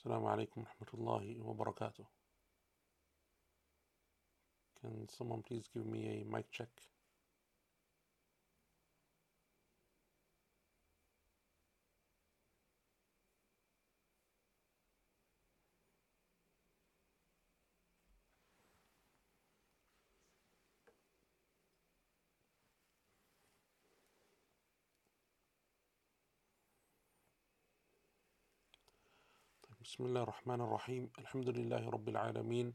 السلام عليكم ورحمة الله وبركاته. Can someone please give me a mic check? بسم الله الرحمن الرحيم. الحمد لله رب العالمين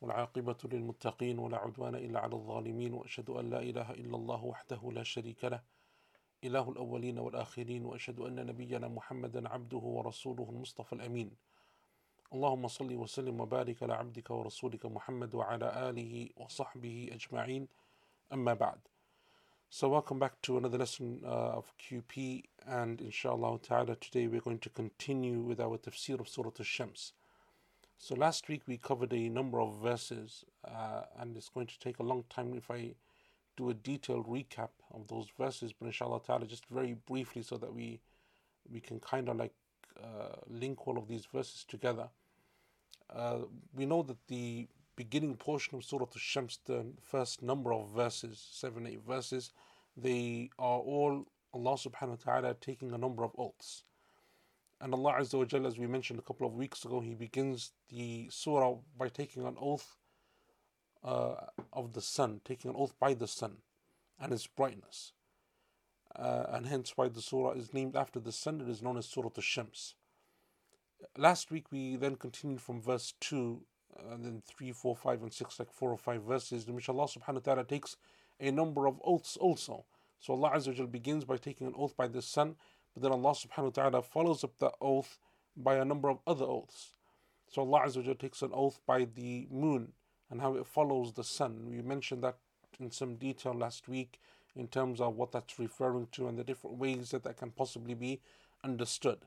والعاقبة للمتقين ولا عدوان إلا على الظالمين وأشهد أن لا إله إلا الله وحده لا شريك له إله الأولين والآخرين وأشهد أن نبينا محمدا عبده ورسوله المصطفى الأمين. اللهم صل وسلم وبارك على عبدك ورسولك محمد وعلى آله وصحبه أجمعين. أما بعد So welcome back to another lesson uh, of QP and inshallah ta'ala today we're going to continue with our tafsir of Surah Al-Shams. So last week we covered a number of verses uh, and it's going to take a long time if I do a detailed recap of those verses but inshallah ta'ala just very briefly so that we we can kind of like uh, link all of these verses together. Uh, we know that the beginning portion of Surah Al-Shams, the first number of verses, seven, eight verses, they are all Allah subhanahu wa ta'ala taking a number of oaths. And Allah Azza wa Jalla, as we mentioned a couple of weeks ago, He begins the surah by taking an oath uh, of the sun, taking an oath by the sun and its brightness. Uh, and hence why the surah is named after the sun, it is known as Surah Al-Shams. Last week we then continued from verse 2 and then 3, 4, 5, and 6, like 4 or 5 verses, in which Allah subhanahu wa ta'ala takes a number of oaths also. So Allah Azza wa begins by taking an oath by the sun, but then Allah subhanahu wa ta'ala follows up that oath by a number of other oaths. So Allah Azza wa takes an oath by the moon and how it follows the sun. We mentioned that in some detail last week in terms of what that's referring to and the different ways that that can possibly be understood.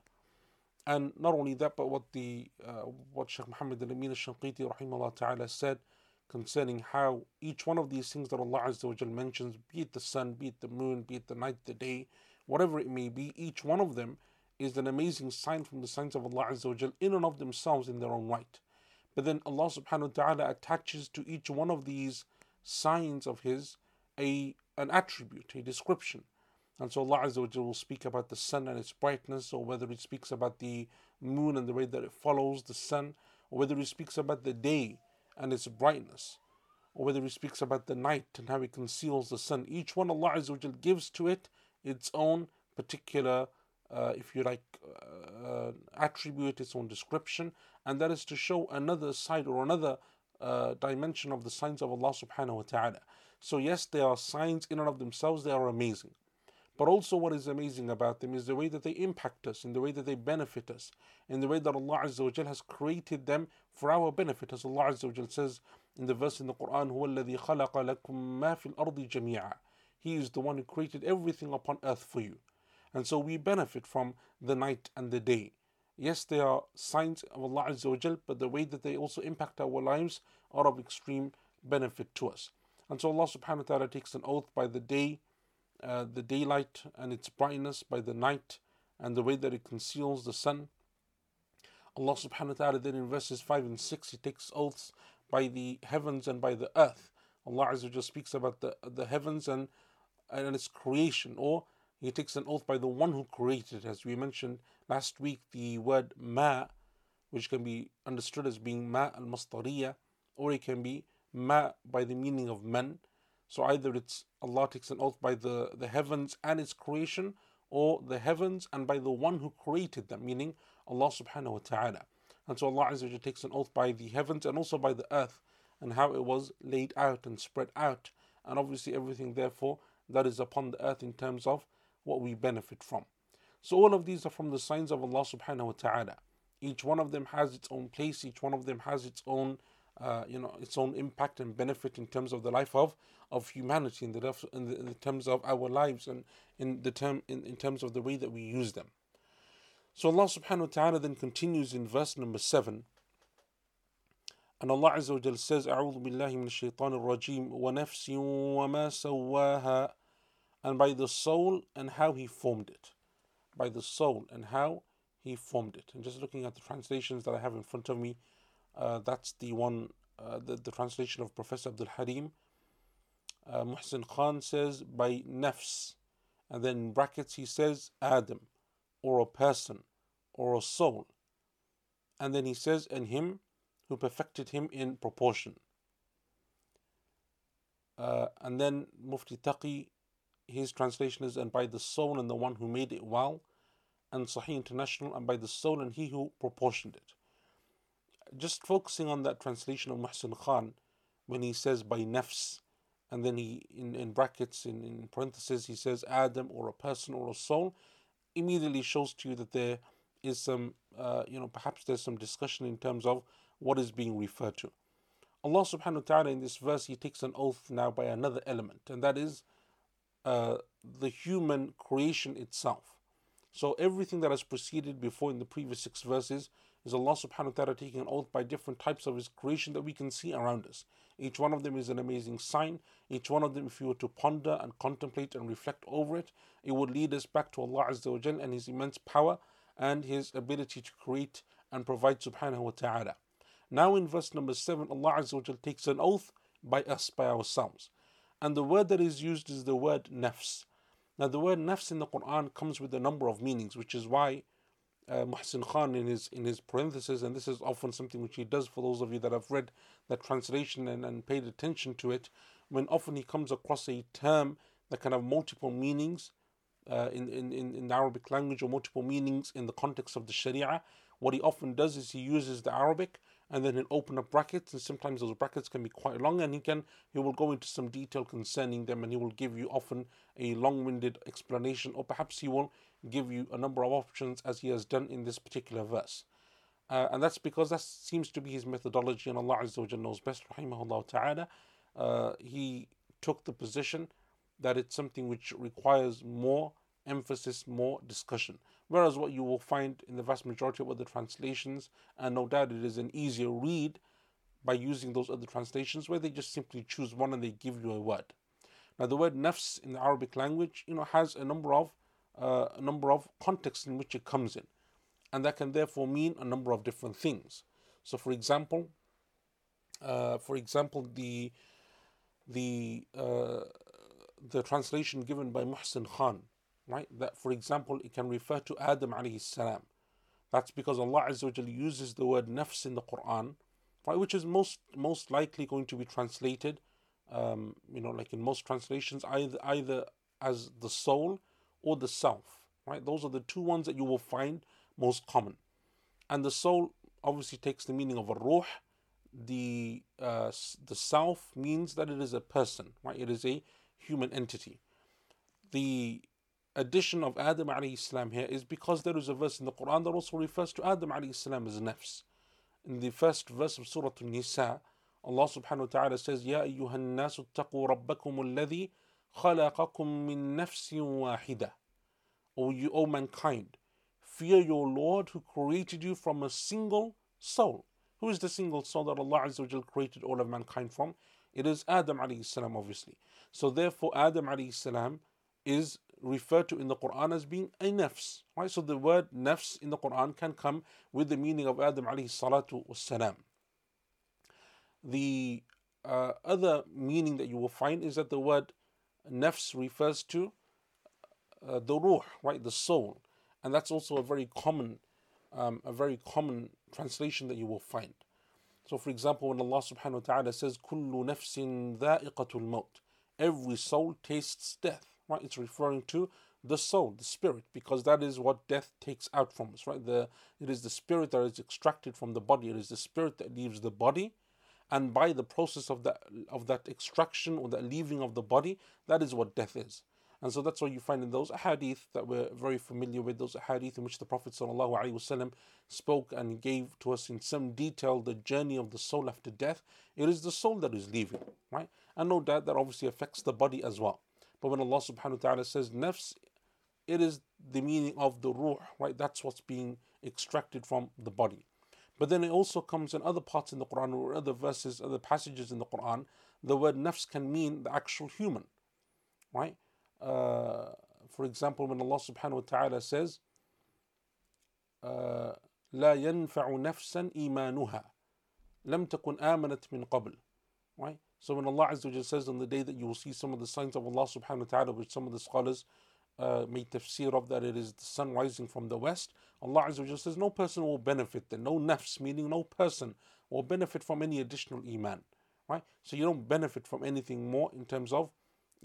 And not only that, but what the uh, what Shaykh Muhammad al-Amin al-Shanqiti rahimahullah ta'ala said concerning how each one of these things that Allah Azza wa mentions, be it the sun, be it the moon, be it the night, the day, whatever it may be, each one of them is an amazing sign from the signs of Allah Azza in and of themselves in their own right. But then Allah subhanahu wa ta'ala attaches to each one of these signs of His a an attribute, a description. And so Allah Azza will speak about the sun and its brightness, or whether He speaks about the moon and the way that it follows the sun, or whether He speaks about the day and its brightness, or whether He speaks about the night and how He conceals the sun. Each one Allah Azza gives to it its own particular, uh, if you like, uh, attribute, its own description, and that is to show another side or another uh, dimension of the signs of Allah subhanahu wa ta'ala. So, yes, they are signs in and of themselves, they are amazing. But also, what is amazing about them is the way that they impact us, in the way that they benefit us, in the way that Allah Azza wa has created them for our benefit. As Allah Azza wa says in the verse in the Quran, هو الذي خلق لكم ما في الأرض جميعا. He is the one who created everything upon earth for you. And so we benefit from the night and the day. Yes, they are signs of Allah Azza wa but the way that they also impact our lives are of extreme benefit to us. And so Allah subhanahu wa ta'ala takes an oath by the day uh, the daylight and its brightness by the night and the way that it conceals the sun. Allah subhanahu wa ta'ala then in verses 5 and 6 He takes oaths by the heavens and by the earth. Allah Azza wa speaks about the, the heavens and, and its creation, or He takes an oath by the one who created. As we mentioned last week, the word ma, which can be understood as being ma al masdariya, or it can be ma by the meaning of man. So either it's Allah takes an oath by the, the heavens and its creation, or the heavens and by the one who created them, meaning Allah subhanahu wa ta'ala. And so Allah Azza takes an oath by the heavens and also by the earth and how it was laid out and spread out. And obviously everything therefore that is upon the earth in terms of what we benefit from. So all of these are from the signs of Allah subhanahu wa ta'ala. Each one of them has its own place, each one of them has its own uh, you know its own impact and benefit in terms of the life of of humanity in the, in, the, in the terms of our lives and in the term in, in terms of the way that we use them. So Allah subhanahu wa ta'ala then continues in verse number 7 and Allah Azza wa Jal says أعوذ بالله من الشيطان الرجيم ونفس وما سواها and by the soul and how he formed it by the soul and how he formed it. And just looking at the translations that I have in front of me, uh, that's the one, uh, the, the translation of Professor Abdul Halim. Uh, Muhsin Khan says by nafs, and then in brackets he says Adam, or a person, or a soul. And then he says, and him who perfected him in proportion. Uh, and then Mufti Taqi, his translation is, and by the soul and the one who made it well, and Sahih International, and by the soul and he who proportioned it. Just focusing on that translation of Muhsin Khan, when he says by nafs, and then he, in, in brackets, in, in parentheses, he says Adam or a person or a soul, immediately shows to you that there is some, uh, you know, perhaps there's some discussion in terms of what is being referred to. Allah subhanahu wa ta'ala in this verse, He takes an oath now by another element, and that is uh, the human creation itself. So everything that has proceeded before in the previous six verses is Allah subhanahu wa ta'ala taking an oath by different types of His creation that we can see around us. Each one of them is an amazing sign. Each one of them, if you were to ponder and contemplate and reflect over it, it would lead us back to Allah Azza wa Jal and His immense power and His ability to create and provide subhanahu wa ta'ala. Now in verse number 7, Allah Azza wa takes an oath by us, by ourselves. And the word that is used is the word nafs. Now the word nafs in the Quran comes with a number of meanings, which is why uh, Muhsin Khan in his in his parentheses, and this is often something which he does for those of you that have read that translation and, and paid attention to it, when often he comes across a term that can have multiple meanings uh, in, in, in the Arabic language or multiple meanings in the context of the Sharia, what he often does is he uses the Arabic and then he'll open up brackets and sometimes those brackets can be quite long and he can he will go into some detail concerning them and he will give you often a long-winded explanation or perhaps he will give you a number of options as he has done in this particular verse. Uh, and that's because that seems to be his methodology and Allah Azza wa knows best rahimahullah ta'ala. Uh, he took the position that it's something which requires more emphasis more discussion. Whereas what you will find in the vast majority of other translations, and no doubt it is an easier read by using those other translations where they just simply choose one and they give you a word. Now the word nafs in the Arabic language, you know, has a number of uh, a number of contexts in which it comes in, and that can therefore mean a number of different things. So, for example, uh, for example, the the uh, the translation given by Muhsin Khan right? That, for example, it can refer to Adam alayhi salam. That's because Allah Azza uses the word nafs in the Quran, right? Which is most most likely going to be translated, um, you know, like in most translations, either either as the soul or the self, right? Those are the two ones that you will find most common. And the soul obviously takes the meaning of a ruh. The uh, the self means that it is a person, right? It is a human entity. The addition of Adam alayhi salam here is because there is a verse in the Quran that also refers to Adam alayhi salam as nafs. In the first verse of Surah An-Nisa, Allah subhanahu wa ta'ala says, يا أيها الناس اتقوا ربكم الذي خلقكم من نفس واحدة. O you, O mankind, fear your Lord who created you from a single soul. Who is the single soul that Allah Azza wa created all of mankind from? It is Adam alayhi salam, obviously. So therefore, Adam alayhi salam is referred to in the Quran as being a nafs. Right? So the word nafs in the Quran can come with the meaning of Adam alayhi salatu salam. The uh, other meaning that you will find is that the word nafs refers to uh, the ruh, right, the soul, and that's also a very common, um, a very common translation that you will find. So, for example, when Allah Subhanahu wa Taala says, "Kullu nafsin dha'iqatul maut," every soul tastes death right? It's referring to the soul, the spirit, because that is what death takes out from us, right? The it is the spirit that is extracted from the body. It is the spirit that leaves the body, and by the process of that of that extraction or the leaving of the body, that is what death is. And so that's what you find in those hadith that we're very familiar with, those hadith in which the Prophet spoke and gave to us in some detail the journey of the soul after death. It is the soul that is leaving, right? And no doubt that obviously affects the body as well. But when Allah subhanahu wa ta'ala says nafs, it is the meaning of the ruh, right? That's what's being extracted from the body. But then it also comes in other parts in the Quran or other verses, other passages in the Quran, the word nafs can mean the actual human, right? Uh, for example, when Allah subhanahu wa ta'ala says, uh, لا ينفع نفسا إيمانها لم تكن آمنت من قبل right so when Allah Azza wa says on the day that you will see some of the signs of Allah subhanahu wa ta'ala which some of the scholars uh, made tafsir of that it is the sun rising from the west Allah Azza wa says no person will benefit then no nafs meaning no person will benefit from any additional iman right so you don't benefit from anything more in terms of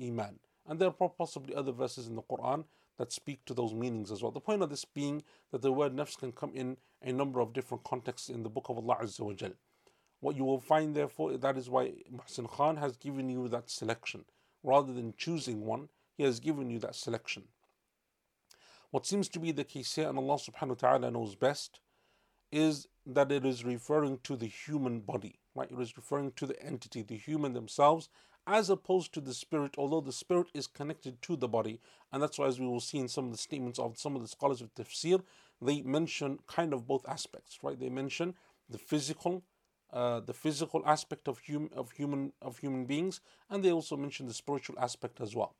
iman and there are possibly other verses in the Quran that speak to those meanings as well. The point of this being that the word nafs can come in a number of different contexts in the book of Allah Azza wa. What you will find, therefore, that is why Muhsin Khan has given you that selection. Rather than choosing one, he has given you that selection. What seems to be the case here, and Allah subhanahu wa ta'ala knows best, is that it is referring to the human body, right? It is referring to the entity, the human themselves, as opposed to the spirit, although the spirit is connected to the body. And that's why, as we will see in some of the statements of some of the scholars of tafsir, they mention kind of both aspects, right? They mention the physical, uh, the physical aspect of, hum- of human of human beings, and they also mention the spiritual aspect as well.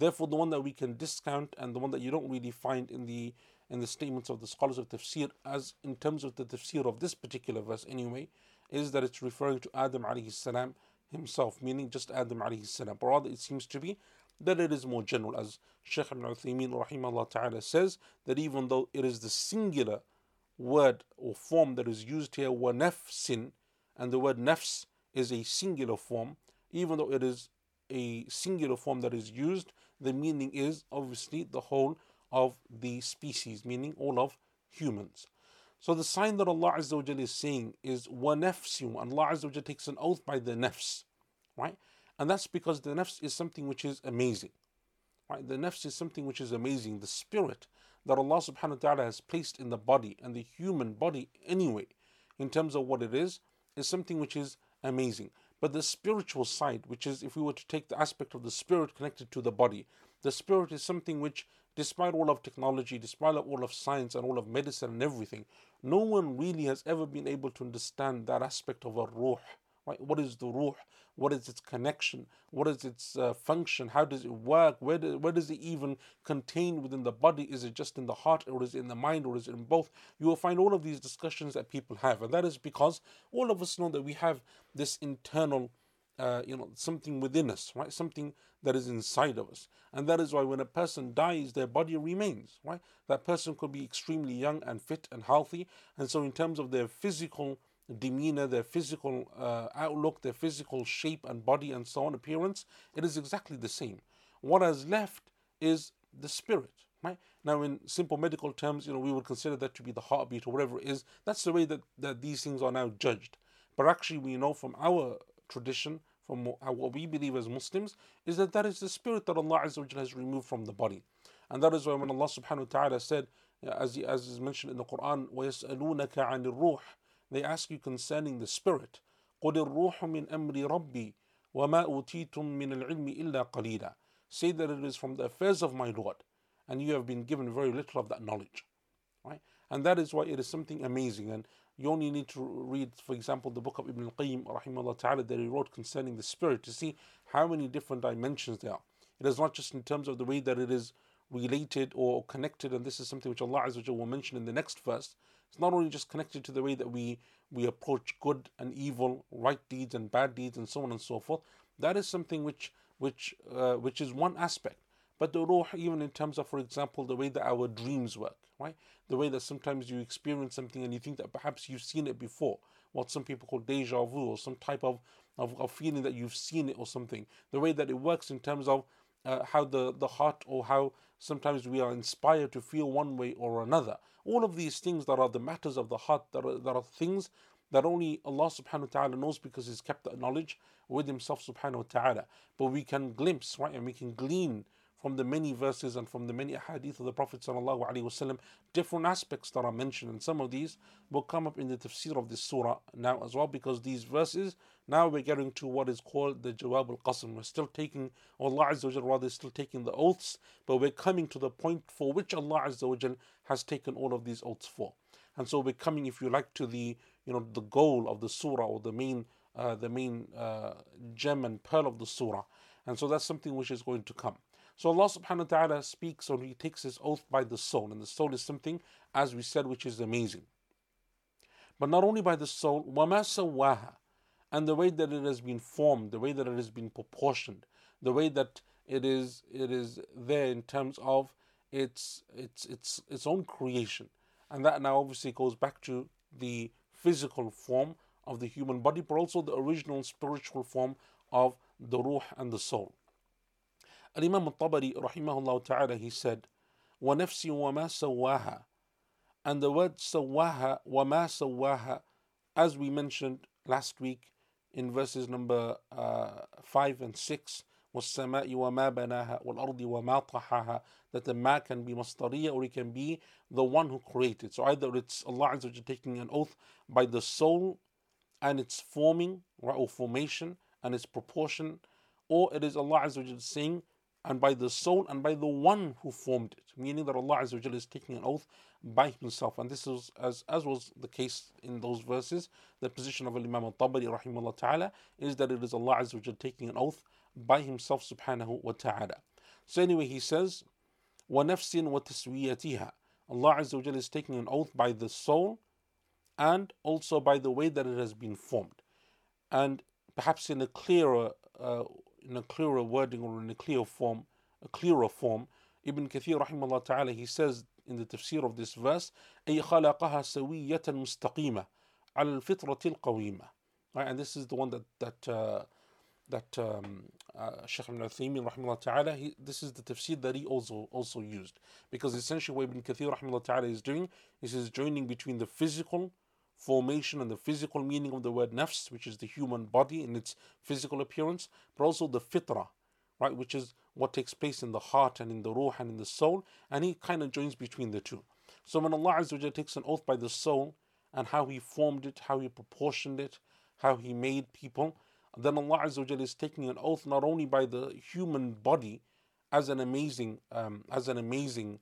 Therefore, the one that we can discount and the one that you don't really find in the in the statements of the scholars of tafsir, as in terms of the tafsir of this particular verse anyway, is that it's referring to Adam alayhi salam himself, meaning just Adam alayhi salam. Rather, it seems to be that it is more general, as Shaykh ibn Uthaymeen rahimahullah ta'ala says, that even though it is the singular word or form that is used here, wa nafsin, and the word nafs is a singular form, even though it is a singular form that is used, the meaning is obviously the whole of the species, meaning all of humans. So the sign that Allah Azza is saying is wa nafsi. Allah Azza takes an oath by the nafs, right? And that's because the nafs is something which is amazing. Right? The nafs is something which is amazing. The spirit that Allah subhanahu wa ta'ala has placed in the body and the human body anyway, in terms of what it is, is something which is amazing. But the spiritual side, which is if we were to take the aspect of the spirit connected to the body, the spirit is something which, despite all of technology, despite all of science and all of medicine and everything, no one really has ever been able to understand that aspect of a ruh. Right? What is the ruh? What is its connection? What is its uh, function? How does it work? Where, do, where does it even contain within the body? Is it just in the heart or is it in the mind or is it in both? You will find all of these discussions that people have. And that is because all of us know that we have this internal uh, you know, something within us, right? Something that is inside of us. And that is why when a person dies, their body remains, right? That person could be extremely young and fit and healthy. And so, in terms of their physical demeanor, their physical uh, outlook, their physical shape and body and so on, appearance, it is exactly the same. What has left is the spirit, right? Now, in simple medical terms, you know, we would consider that to be the heartbeat or whatever it is. That's the way that, that these things are now judged. But actually, we know from our tradition from what we believe as Muslims is that that is the spirit that Allah Azza has removed from the body. And that is why when Allah subhanahu wa ta'ala said, as, as is mentioned in the Quran, وَيَسْأَلُونَكَ عَنِ الرُّوحِ They ask you concerning the spirit. قُلِ الرُّوحُ مِنْ أَمْرِ رَبِّي وَمَا أُوتِيتُم مِنَ الْعِلْمِ إِلَّا قَلِيلًا Say that it is from the affairs of my Lord, and you have been given very little of that knowledge. Right? And that is why it is something amazing. And you only need to read, for example, the book of Ibn al-Qayyim rahimahullah ta'ala that he wrote concerning the spirit to see how many different dimensions there are. It is not just in terms of the way that it is related or connected, and this is something which Allah Azza will mention in the next verse. it's not only just connected to the way that we we approach good and evil, right deeds and bad deeds, and so on and so forth. That is something which which uh, which is one aspect. But the ruh, even in terms of, for example, the way that our dreams work, right? The way that sometimes you experience something and you think that perhaps you've seen it before, what some people call deja vu, or some type of, of, of feeling that you've seen it or something. The way that it works in terms of uh, how the, the heart or how sometimes we are inspired to feel one way or another. All of these things that are the matters of the heart, that are, that are things that only Allah subhanahu wa ta'ala knows because He's kept that knowledge with Himself subhanahu wa ta'ala. But we can glimpse, right, and we can glean from the many verses and from the many hadith of the Prophet different aspects that are mentioned. And some of these will come up in the tafsir of this surah now as well, because these verses, now we're getting to what is called the Jawab al Qasam. We're still taking, Allah Azza wa is still taking the oaths, but we're coming to the point for which Allah Azza wa has taken all of these oaths for. And so we're coming, if you like, to the you know the goal of the surah or the main uh, the main uh, gem and pearl of the surah. And so that's something which is going to come. So Allah subhanahu wa ta'ala speaks or He takes His oath by the soul, and the soul is something, as we said, which is amazing. But not only by the soul, وَمَا سَوَّاهَا and the way that it has been formed, the way that it has been proportioned, the way that it is it is there in terms of its its its its own creation. And that now obviously goes back to the physical form of the human body, but also the original spiritual form of the ruh and the soul. Imam al-Tabari rahimahullah ta'ala, he said, وَنَفْسٍ وَمَا سَوَّاهَا And the word سَوَّاهَا وَمَا سَوَّاهَا as we mentioned last week in verses number uh, 5 and 6 والسماء وما بناها والأرض وما طحاها that the ma can be masdariya or it can be the one who created. So either it's Allah Azza wa taking an oath by the soul and its forming or formation and its proportion or it is Allah Azza wa saying and by the soul and by the one who formed it, meaning that Allah Azza wa is taking an oath by himself. And this is as as was the case in those verses, the position of Imam al-Tabari rahimahullah ta'ala is that it is Allah Azza wa taking an oath by himself subhanahu wa ta'ala. So anyway, he says, وَنَفْسٍ وَتَسْوِيَتِهَا Allah Azza wa is taking an oath by the soul and also by the way that it has been formed. And perhaps in a clearer uh, in a clearer wording or in a clear form, a clearer form, Ibn Kathir rahimahullah ta'ala, he says in the tafsir of this verse, أي خلقها سوية مستقيمة على الفطرة القويمة. Right, and this is the one that that uh, that um, uh, Shaykh Ibn Uthaymeen rahimahullah ta'ala, he, this is the tafsir that he also also used. Because essentially what Ibn Kathir rahimahullah ta'ala is doing is he's joining between the physical formation and the physical meaning of the word nafs, which is the human body in its physical appearance, but also the fitra, right, which is what takes place in the heart and in the ruh and in the soul, and he kind of joins between the two. So when Allah Azza takes an oath by the soul and how He formed it, how He proportioned it, how He made people, then Allah Azza is taking an oath not only by the human body as an amazing, um, as an amazing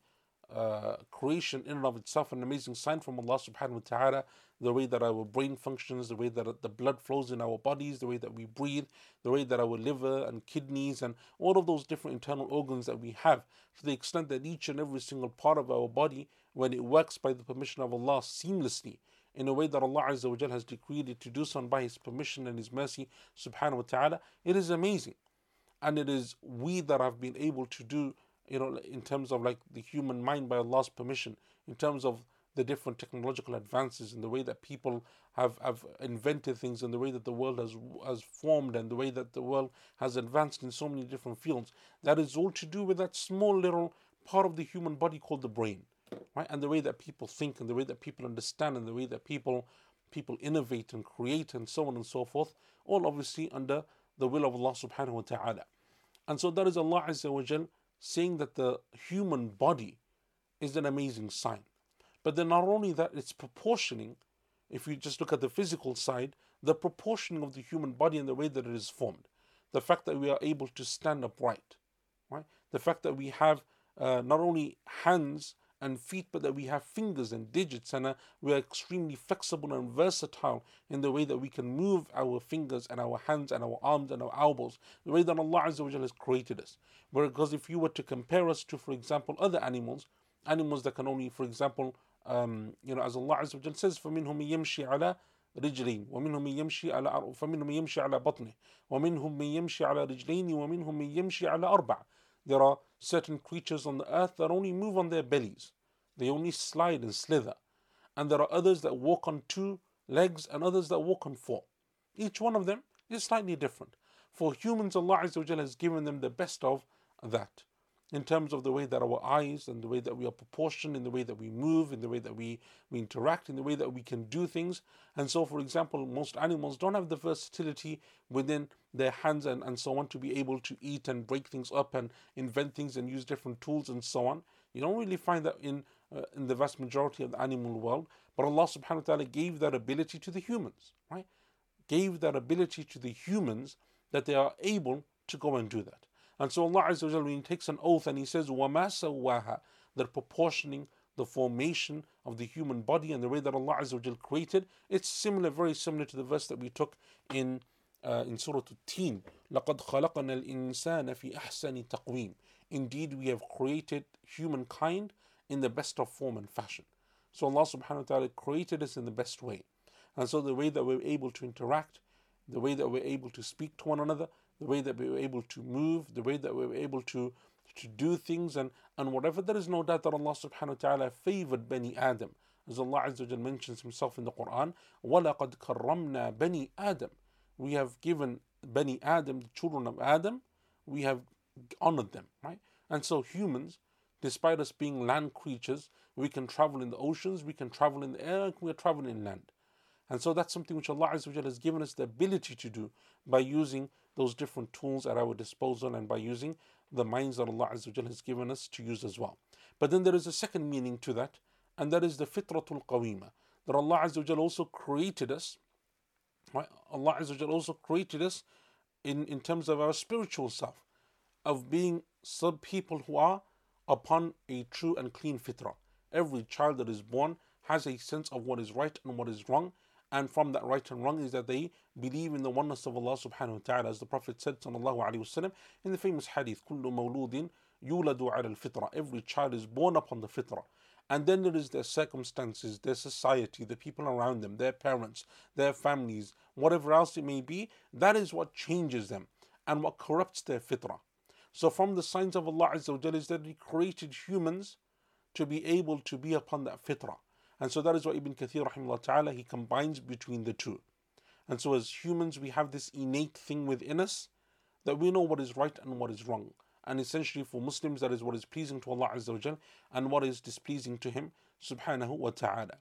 uh, creation in and of itself, an amazing sign from Allah subhanahu wa ta'ala, the way that our brain functions, the way that the blood flows in our bodies, the way that we breathe, the way that our liver and kidneys and all of those different internal organs that we have, to the extent that each and every single part of our body, when it works by the permission of Allah seamlessly, in a way that Allah Azza wa has decreed it to do so and by His permission and His mercy, subhanahu wa ta'ala, it is amazing. And it is we that have been able to do you know, in terms of like the human mind by Allah's permission, in terms of the different technological advances and the way that people have, have invented things and the way that the world has has formed and the way that the world has advanced in so many different fields. That is all to do with that small little part of the human body called the brain. Right? And the way that people think and the way that people understand and the way that people people innovate and create and so on and so forth, all obviously under the will of Allah subhanahu wa ta'ala. And so that is Allah Azza wa Jal saying that the human body is an amazing sign. But then not only that, it's proportioning, if you just look at the physical side, the proportioning of the human body and the way that it is formed. The fact that we are able to stand upright, right? The fact that we have uh, not only hands and feet, but that we have fingers and digits, and uh, we are extremely flexible and versatile in the way that we can move our fingers and our hands and our arms and our elbows, the way that Allah Azza wa has created us. Because if you were to compare us to, for example, other animals, animals that can only, for example, um, you know, as Allah Azza wa says, فَمِنْهُمْ يَمْشِي عَلَى رجلين ومنهم من يمشي على فمنهم من يمشي على بطنه ومنهم من يمشي على رجلين ومنهم من يمشي على أربع there are certain creatures on the earth that only move on their bellies. They only slide and slither. And there are others that walk on two legs and others that walk on four. Each one of them is slightly different. For humans, Allah has given them the best of that in terms of the way that our eyes and the way that we are proportioned, in the way that we move, in the way that we, we interact, in the way that we can do things. And so, for example, most animals don't have the versatility within their hands and, and so on to be able to eat and break things up and invent things and use different tools and so on. You don't really find that in uh, in the vast majority of the animal world, but Allah subhanahu wa ta'ala gave that ability to the humans, right? Gave that ability to the humans that they are able to go and do that. And so Allah Azza wa when He takes an oath and He says, وَمَا سَوَّاهَا They're proportioning the formation of the human body and the way that Allah Azza wa created. It's similar, very similar to the verse that we took in uh, in Surah At-Teen. لَقَدْ خَلَقْنَا الْإِنسَانَ فِي أَحْسَنِ تَقْوِيمٍ Indeed, we have created humankind in the best of form and fashion. So Allah subhanahu wa ta'ala created us in the best way. And so the way that we're able to interact, the way that we're able to speak to one another, the way that we were able to move, the way that we were able to, to do things and, and whatever. There is no doubt that Allah subhanahu wa ta'ala favored Bani Adam. As Allah Azza wa mentions himself in the Quran, وَلَقَدْ كَرَّمْنَا بَنِي Adam. We have given Bani Adam, the children of Adam, we have honored them, right? And so humans, despite us being land creatures, we can travel in the oceans, we can travel in the air, we are traveling in land. And so that's something which Allah Azza wa has given us the ability to do by using those different tools at our disposal and by using the minds that Allah Azza has given us to use as well. But then there is a second meaning to that, and that is the fitratul qawima. That Allah Azza also created us, right? Allah Azza also created us in, in terms of our spiritual self, of being sub people who are upon a true and clean fitrah. Every child that is born has a sense of what is right and what is wrong, and from that right and wrong is that they believe in the oneness of Allah subhanahu wa ta'ala as the Prophet said sallallahu alayhi wasallam in the famous hadith كل مولود يولد على الفطرة every child is born upon the fitrah and then there is their circumstances, their society, the people around them, their parents, their families, whatever else it may be. That is what changes them and what corrupts their fitrah. So, from the signs of Allah Azza wa is that He created humans to be able to be upon that fitrah. And so that is why Ibn Kathir rahimahullah ta'ala he combines between the two. And so as humans we have this innate thing within us that we know what is right and what is wrong. And essentially for Muslims that is what is pleasing to Allah Azza wa and what is displeasing to Him subhanahu wa ta'ala.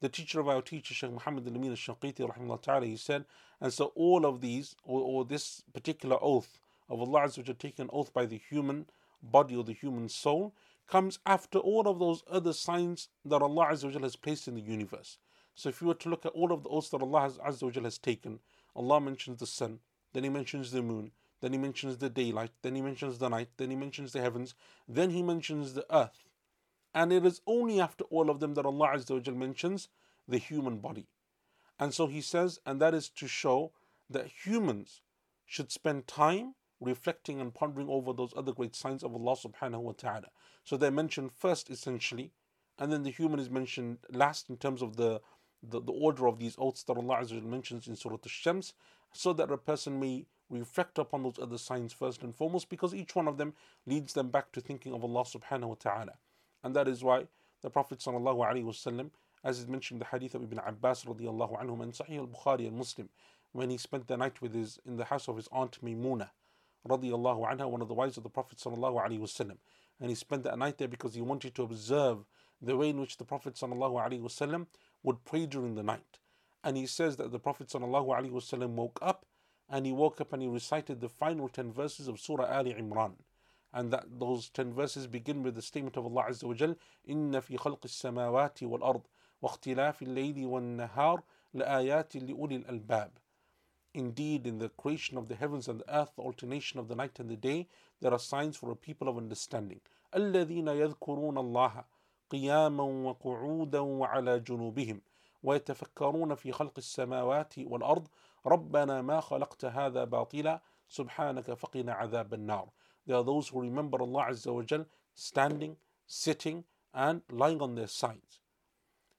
The teacher of our teacher, Shaykh Muhammad al-Amin al-Shanqiti rahimahullah ta'ala, he said, and so all of these, or, or this particular oath of Allah Azza wa taken oath by the human body or the human soul, comes after all of those other signs that Allah Azza has placed in the universe. So if you were to look at all of the oaths that Allah Azza has taken, Allah mentions the sun, then He mentions the moon, then He mentions the daylight, then He mentions the night, then He mentions the heavens, then He mentions the earth. And it is only after all of them that Allah Azza mentions the human body. And so He says, and that is to show that humans should spend time reflecting and pondering over those other great signs of Allah subhanahu wa ta'ala. So they're mentioned first essentially, and then the human is mentioned last in terms of the, the, the order of these oaths that Allah mentions in Surah Al-Shams, so that a person may reflect upon those other signs first and foremost, because each one of them leads them back to thinking of Allah subhanahu wa ta'ala. And that is why the Prophet sallallahu alaihi wasallam, as is mentioned in the hadith of Ibn Abbas radiallahu anhum and Sahih al-Bukhari and Muslim, when he spent the night with his in the house of his aunt Maymuna, radiallahu anha, one of the wives of the Prophet sallallahu alaihi wasallam. And he spent that night there because he wanted to observe the way in which the Prophet sallallahu alaihi wasallam would pray during the night. And he says that the Prophet sallallahu alaihi wasallam woke up and he woke up and he recited the final 10 verses of Surah Ali Imran. And that those 10 verses begin with the statement of Allah Azza wa Jal, إِنَّ فِي خَلْقِ السَّمَاوَاتِ وَالْأَرْضِ وَاخْتِلَافِ اللَّيْلِ وَالنَّهَارِ لَآيَاتٍ لِأُولِي الْأَلْبَابِ Indeed, in the creation of the heavens and the earth, the alternation of the night and the day, there are signs for a people of understanding. الذين يذكرون الله قياما وقعودا وعلى جنوبهم ويتفكرون في خلق السماوات والأرض ربنا ما خلقت هذا باطلا سبحانك فقنا عذاب النار There are those who remember Allah Azza wa Jal standing, sitting and lying on their sides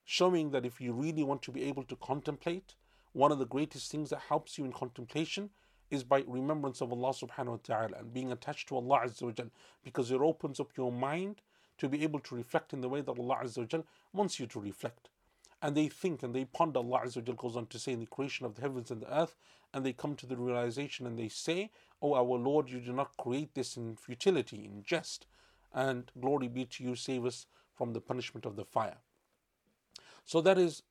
showing that if you really want to be able to contemplate one of the greatest things that helps you in contemplation is by remembrance of Allah subhanahu wa ta'ala and being attached to Allah Azza wa Jal because it opens up your mind to be able to reflect in the way that Allah Azza wa Jal wants you to reflect. And they think and they ponder, Allah Azza wa Jal goes on to say in the creation of the heavens and the earth, and they come to the realization and they say, Oh our Lord, you do not create this in futility, in jest, and glory be to you, save us from the punishment of the fire. So that is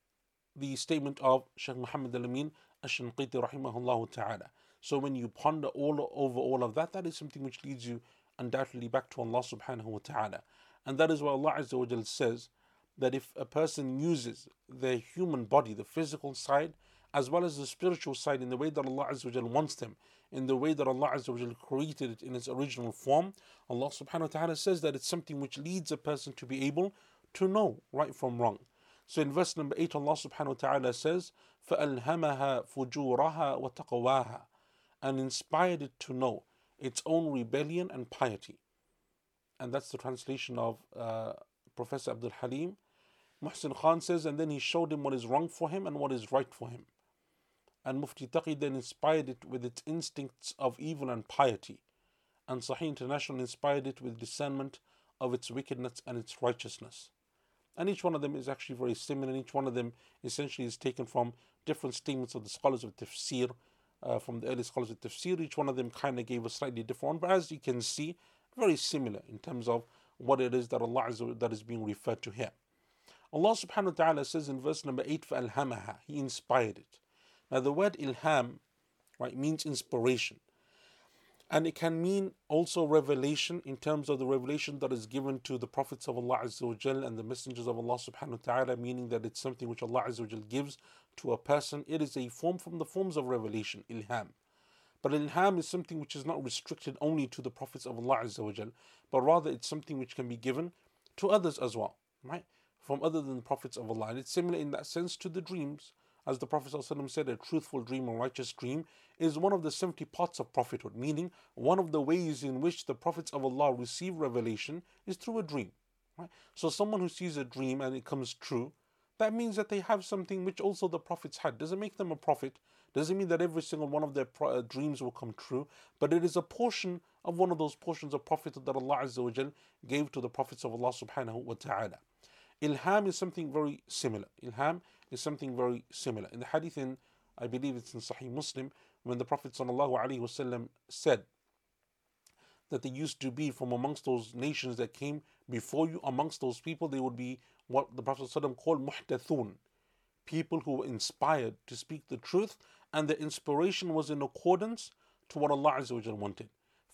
the statement of Shaykh Muhammad al-Amin al-Shanqiti rahimahullah ta'ala. So when you ponder all over all of that, that is something which leads you undoubtedly back to Allah subhanahu wa ta'ala. And that is why Allah Azza wa says that if a person uses their human body, the physical side, as well as the spiritual side in the way that Allah Azza wa wants them, in the way that Allah Azza wa created it in its original form, Allah subhanahu wa ta'ala says that it's something which leads a person to be able to know right from wrong. So in verse number 8, Allah subhanahu wa ta'ala says, فَأَلْهَمَهَا فُجُورَهَا وَتَقْوَاهَا And inspired it to know its own rebellion and piety. And that's the translation of uh, Professor Abdul Halim. Muhsin Khan says, and then he showed him what is wrong for him and what is right for him. And Mufti Taqi then inspired it with its instincts of evil and piety. And Sahih International inspired it with discernment of its wickedness and its righteousness. And each one of them is actually very similar, and each one of them essentially is taken from different statements of the scholars of tafsir, uh, from the early scholars of tafsir. Each one of them kind of gave a slightly different one, but as you can see, very similar in terms of what it is that Allah is, that is being referred to here. Allah subhanahu wa ta'ala says in verse number 8, فَأَلْهَمَهَا He inspired it. Now the word ilham right, means inspiration. And it can mean also revelation in terms of the revelation that is given to the prophets of Allah Azza and the messengers of Allah subhanahu wa ta'ala, meaning that it's something which Allah Azza gives to a person. It is a form from the forms of revelation, ilham. But ilham is something which is not restricted only to the prophets of Allah Azza but rather it's something which can be given to others as well, right? From other than the prophets of Allah. And it's similar in that sense to the dreams. As the Prophet ﷺ said, a truthful dream, a righteous dream, is one of the 70 parts of prophethood, meaning one of the ways in which the prophets of Allah receive revelation is through a dream. Right? So someone who sees a dream and it comes true, that means that they have something which also the prophets had. Doesn't make them a prophet, doesn't mean that every single one of their uh, dreams will come true, but it is a portion of one of those portions of prophethood that Allah Azza wa gave to the prophets of Allah subhanahu wa ta'ala. Ilham is something very similar. Ilham is something very similar. In the hadith in, I believe it's in Sahih Muslim, when the Prophet said that they used to be from amongst those nations that came before you, amongst those people, they would be what the Prophet called muhaddathun, people who were inspired to speak the truth, and the inspiration was in accordance to what Allah wanted.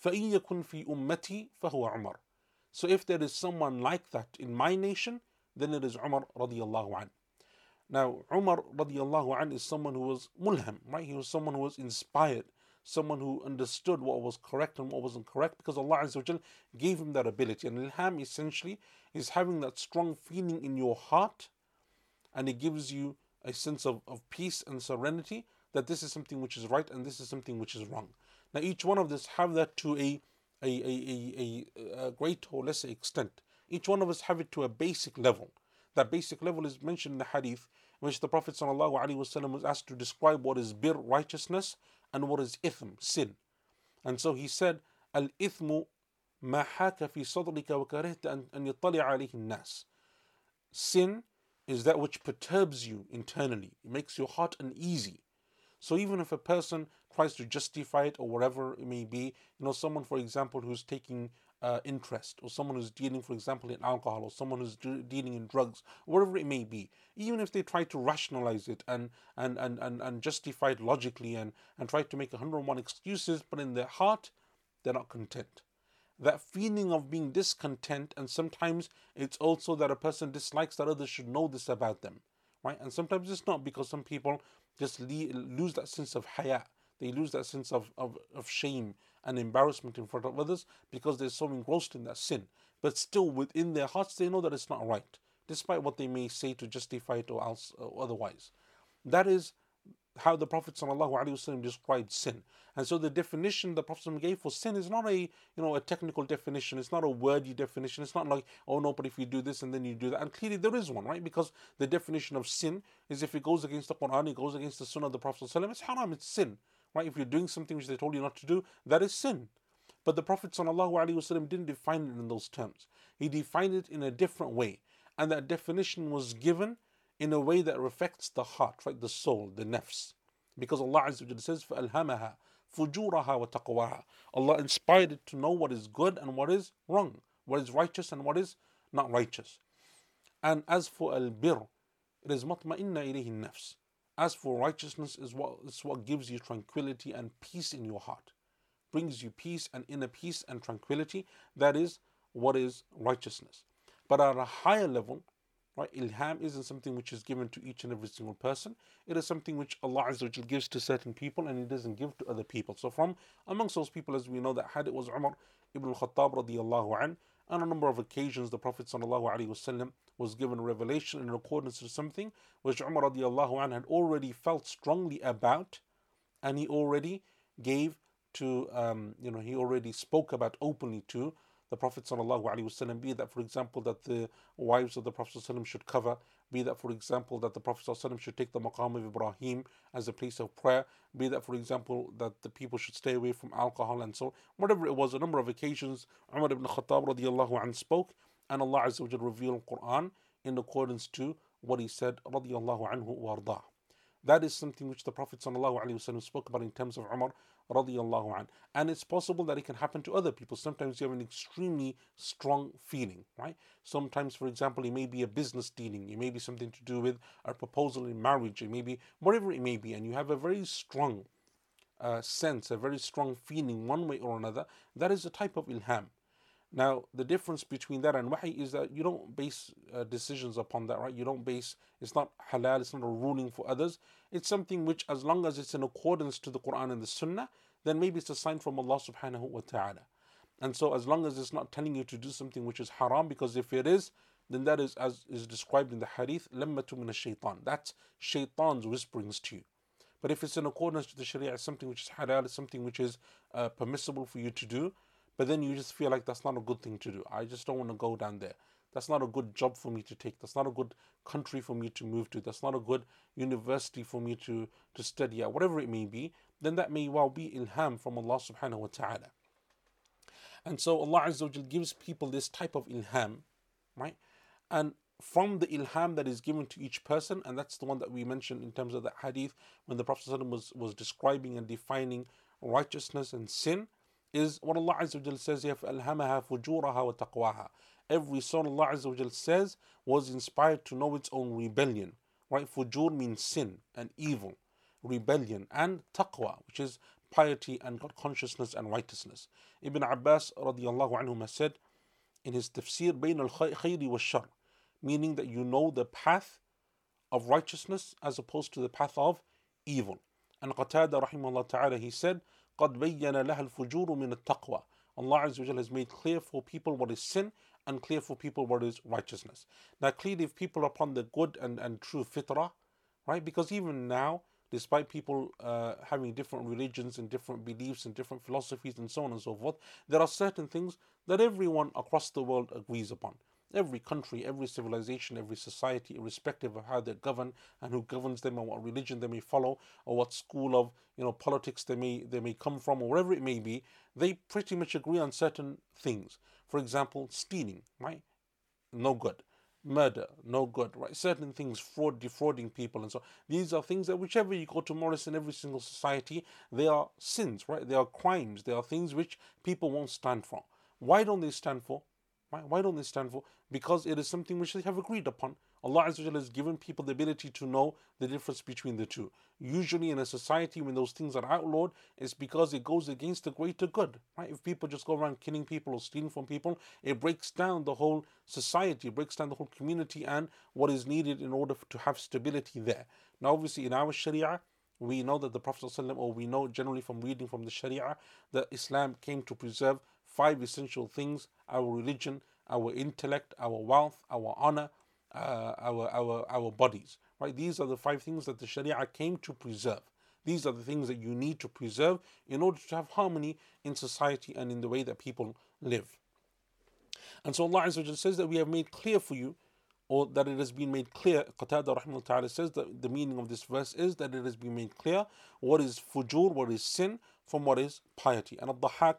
فَإِن يَكُن فِي أُمَّتِي فَهُوَ عُمَرٌ so if there is someone like that in my nation, then it is Umar radiallahu anhu. Now, Umar radiallahu anh is someone who was mulham, right? He was someone who was inspired, someone who understood what was correct and what wasn't correct because Allah Azza gave him that ability. And ilham essentially is having that strong feeling in your heart and it gives you a sense of, of peace and serenity that this is something which is right and this is something which is wrong. Now, each one of this have that to a, a, a, a, a or lesser extent. Each one of us have it to a basic level. That basic level is mentioned in the hadith which the Prophet ﷺ was asked to describe what is bir, righteousness, and what is ithm, sin. And so he said, Al ithmu ما حاك في صدرك وكرهت أن يطلع عليه الناس. Sin is that which perturbs you internally. It makes your heart uneasy. So even if a person tries to justify it or whatever it may be, you know, someone, for example, who's taking uh, interest, or someone who's dealing, for example, in alcohol, or someone who's dealing in drugs, whatever it may be, even if they try to rationalize it and and and and, and justify it logically and and try to make 101 excuses, but in their heart, they're not content. That feeling of being discontent, and sometimes it's also that a person dislikes that others should know this about them, right? And sometimes it's not because some people just lose that sense of haya, they lose that sense of, of, of shame and embarrassment in front of others because they're so engrossed in that sin. But still, within their hearts, they know that it's not right, despite what they may say to justify it or else or otherwise. That is how the Prophet ﷺ described sin. And so the definition the Prophet gave for sin is not a you know a technical definition, it's not a wordy definition, it's not like, oh no, but if you do this and then you do that. And clearly there is one, right? Because the definition of sin is if it goes against the Quran, it goes against the Sunnah of the Prophet, ﷺ, it's haram, it's sin right? If you're doing something which they told you not to do, that is sin. But the Prophet ﷺ didn't define it in those terms. He defined it in a different way. And that definition was given in a way that reflects the heart, right? The soul, the nafs. Because Allah says, فَأَلْهَمَهَا فُجُورَهَا وَتَقْوَاهَا Allah inspired it to know what is good and what is wrong, what is righteous and what is not righteous. And as for al-bir, it is مطمئنة إليه النفس. As for righteousness is what is what gives you tranquility and peace in your heart. Brings you peace and inner peace and tranquility. That is what is righteousness. But at a higher level, right, ilham isn't something which is given to each and every single person. It is something which Allah Azza gives to certain people and He doesn't give to other people. So from amongst those people, as we know that had it was Umar ibn al-Khattab radiallahu an, on a number of occasions the Prophet sallallahu alaihi wasallam was given revelation in accordance to something which Umar radiallahu anh had already felt strongly about and he already gave to, um, you know, he already spoke about openly to the Prophet ﷺ, be that, for example, that the wives of the Prophet ﷺ should cover, be that, for example, that the Prophet ﷺ should take the maqam of Ibrahim as a place of prayer, be that, for example, that the people should stay away from alcohol and so whatever it was, a number of occasions, Umar ibn Khattab radiallahu anh spoke, and Allah Azza wa revealed Quran in accordance to what he said radiallahu anhu wardah. That is something which the Prophet spoke about in terms of Umar radiallahu an. And it's possible that it can happen to other people. Sometimes you have an extremely strong feeling, right? Sometimes, for example, it may be a business dealing, it may be something to do with a proposal in marriage, it may be whatever it may be, and you have a very strong uh, sense, a very strong feeling one way or another. That is a type of ilham. Now, the difference between that and wahi is that you don't base uh, decisions upon that, right? You don't base, it's not halal, it's not a ruling for others. It's something which, as long as it's in accordance to the Quran and the Sunnah, then maybe it's a sign from Allah subhanahu wa ta'ala. And so, as long as it's not telling you to do something which is haram, because if it is, then that is as is described in the hadith, lammatu min shaitan. That's shaitan's whisperings to you. But if it's in accordance to the Sharia, it's something which is halal, it's something which is uh, permissible for you to do, but then you just feel like that's not a good thing to do. I just don't want to go down there. That's not a good job for me to take. That's not a good country for me to move to. That's not a good university for me to, to study at, whatever it may be. Then that may well be ilham from Allah subhanahu wa ta'ala. And so Allah Azza wa gives people this type of ilham, right? And from the ilham that is given to each person, and that's the one that we mentioned in terms of the hadith when the Prophet was, was describing and defining righteousness and sin is what Allah Azza wa says here, فُجُورَهَا وَتَقْوَاها Every son Allah Azza wa says was inspired to know its own rebellion. Right? Fujur means sin and evil, rebellion and taqwa, which is piety and God consciousness and righteousness. Ibn Abbas radiallahu anhum said in his tafsir, بَيْنَ الْخَيْرِ وَالشَّرِ meaning that you know the path of righteousness as opposed to the path of evil. And Qatada rahimahullah ta'ala, he said, قد بين لها الفجور من التقوى Allah Azza wa has made clear for people what is sin and clear for people what is righteousness. Now, clearly, if people are upon the good and, and true fitrah, right? Because even now, despite people uh, having different religions and different beliefs and different philosophies and so on and so forth, there are certain things that everyone across the world agrees upon every country, every civilization, every society, irrespective of how they're governed and who governs them and what religion they may follow or what school of you know politics they may they may come from or wherever it may be, they pretty much agree on certain things. For example, stealing, right? No good. Murder, no good, right? Certain things, fraud, defrauding people, and so these are things that whichever you go to Morris in every single society, they are sins, right? They are crimes. They are things which people won't stand for. Why don't they stand for? Why, why don't they stand for? Because it is something which they have agreed upon. Allah Azza has given people the ability to know the difference between the two. Usually, in a society, when those things are outlawed, it's because it goes against the greater good. Right? If people just go around killing people or stealing from people, it breaks down the whole society, it breaks down the whole community and what is needed in order to have stability there. Now, obviously, in our Sharia, we know that the Prophet, ﷺ, or we know generally from reading from the Sharia, that Islam came to preserve five essential things our religion, our intellect, our wealth, our honor, uh, our, our, our bodies. Right? These are the five things that the Sharia came to preserve. These are the things that you need to preserve in order to have harmony in society and in the way that people live. And so Allah Azza says that we have made clear for you, or that it has been made clear. Qatada ta'ala says that the meaning of this verse is that it has been made clear what is fujur, what is sin, from what is piety. And Al-Dhahak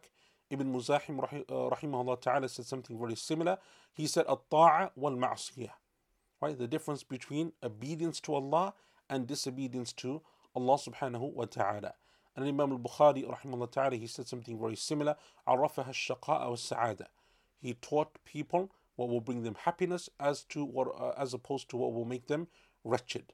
Ibn Muzahim rahimahullah ta'ala said something very similar. He said, At-ta'a wal-ma'asiyah. Right? The difference between obedience to Allah and disobedience to Allah subhanahu wa ta'ala. And Imam al-Bukhari rahimahullah ta'ala, he said something very similar. عرفها الشقاء والسعادة. He taught people what will bring them happiness as to what uh, as opposed to what will make them wretched.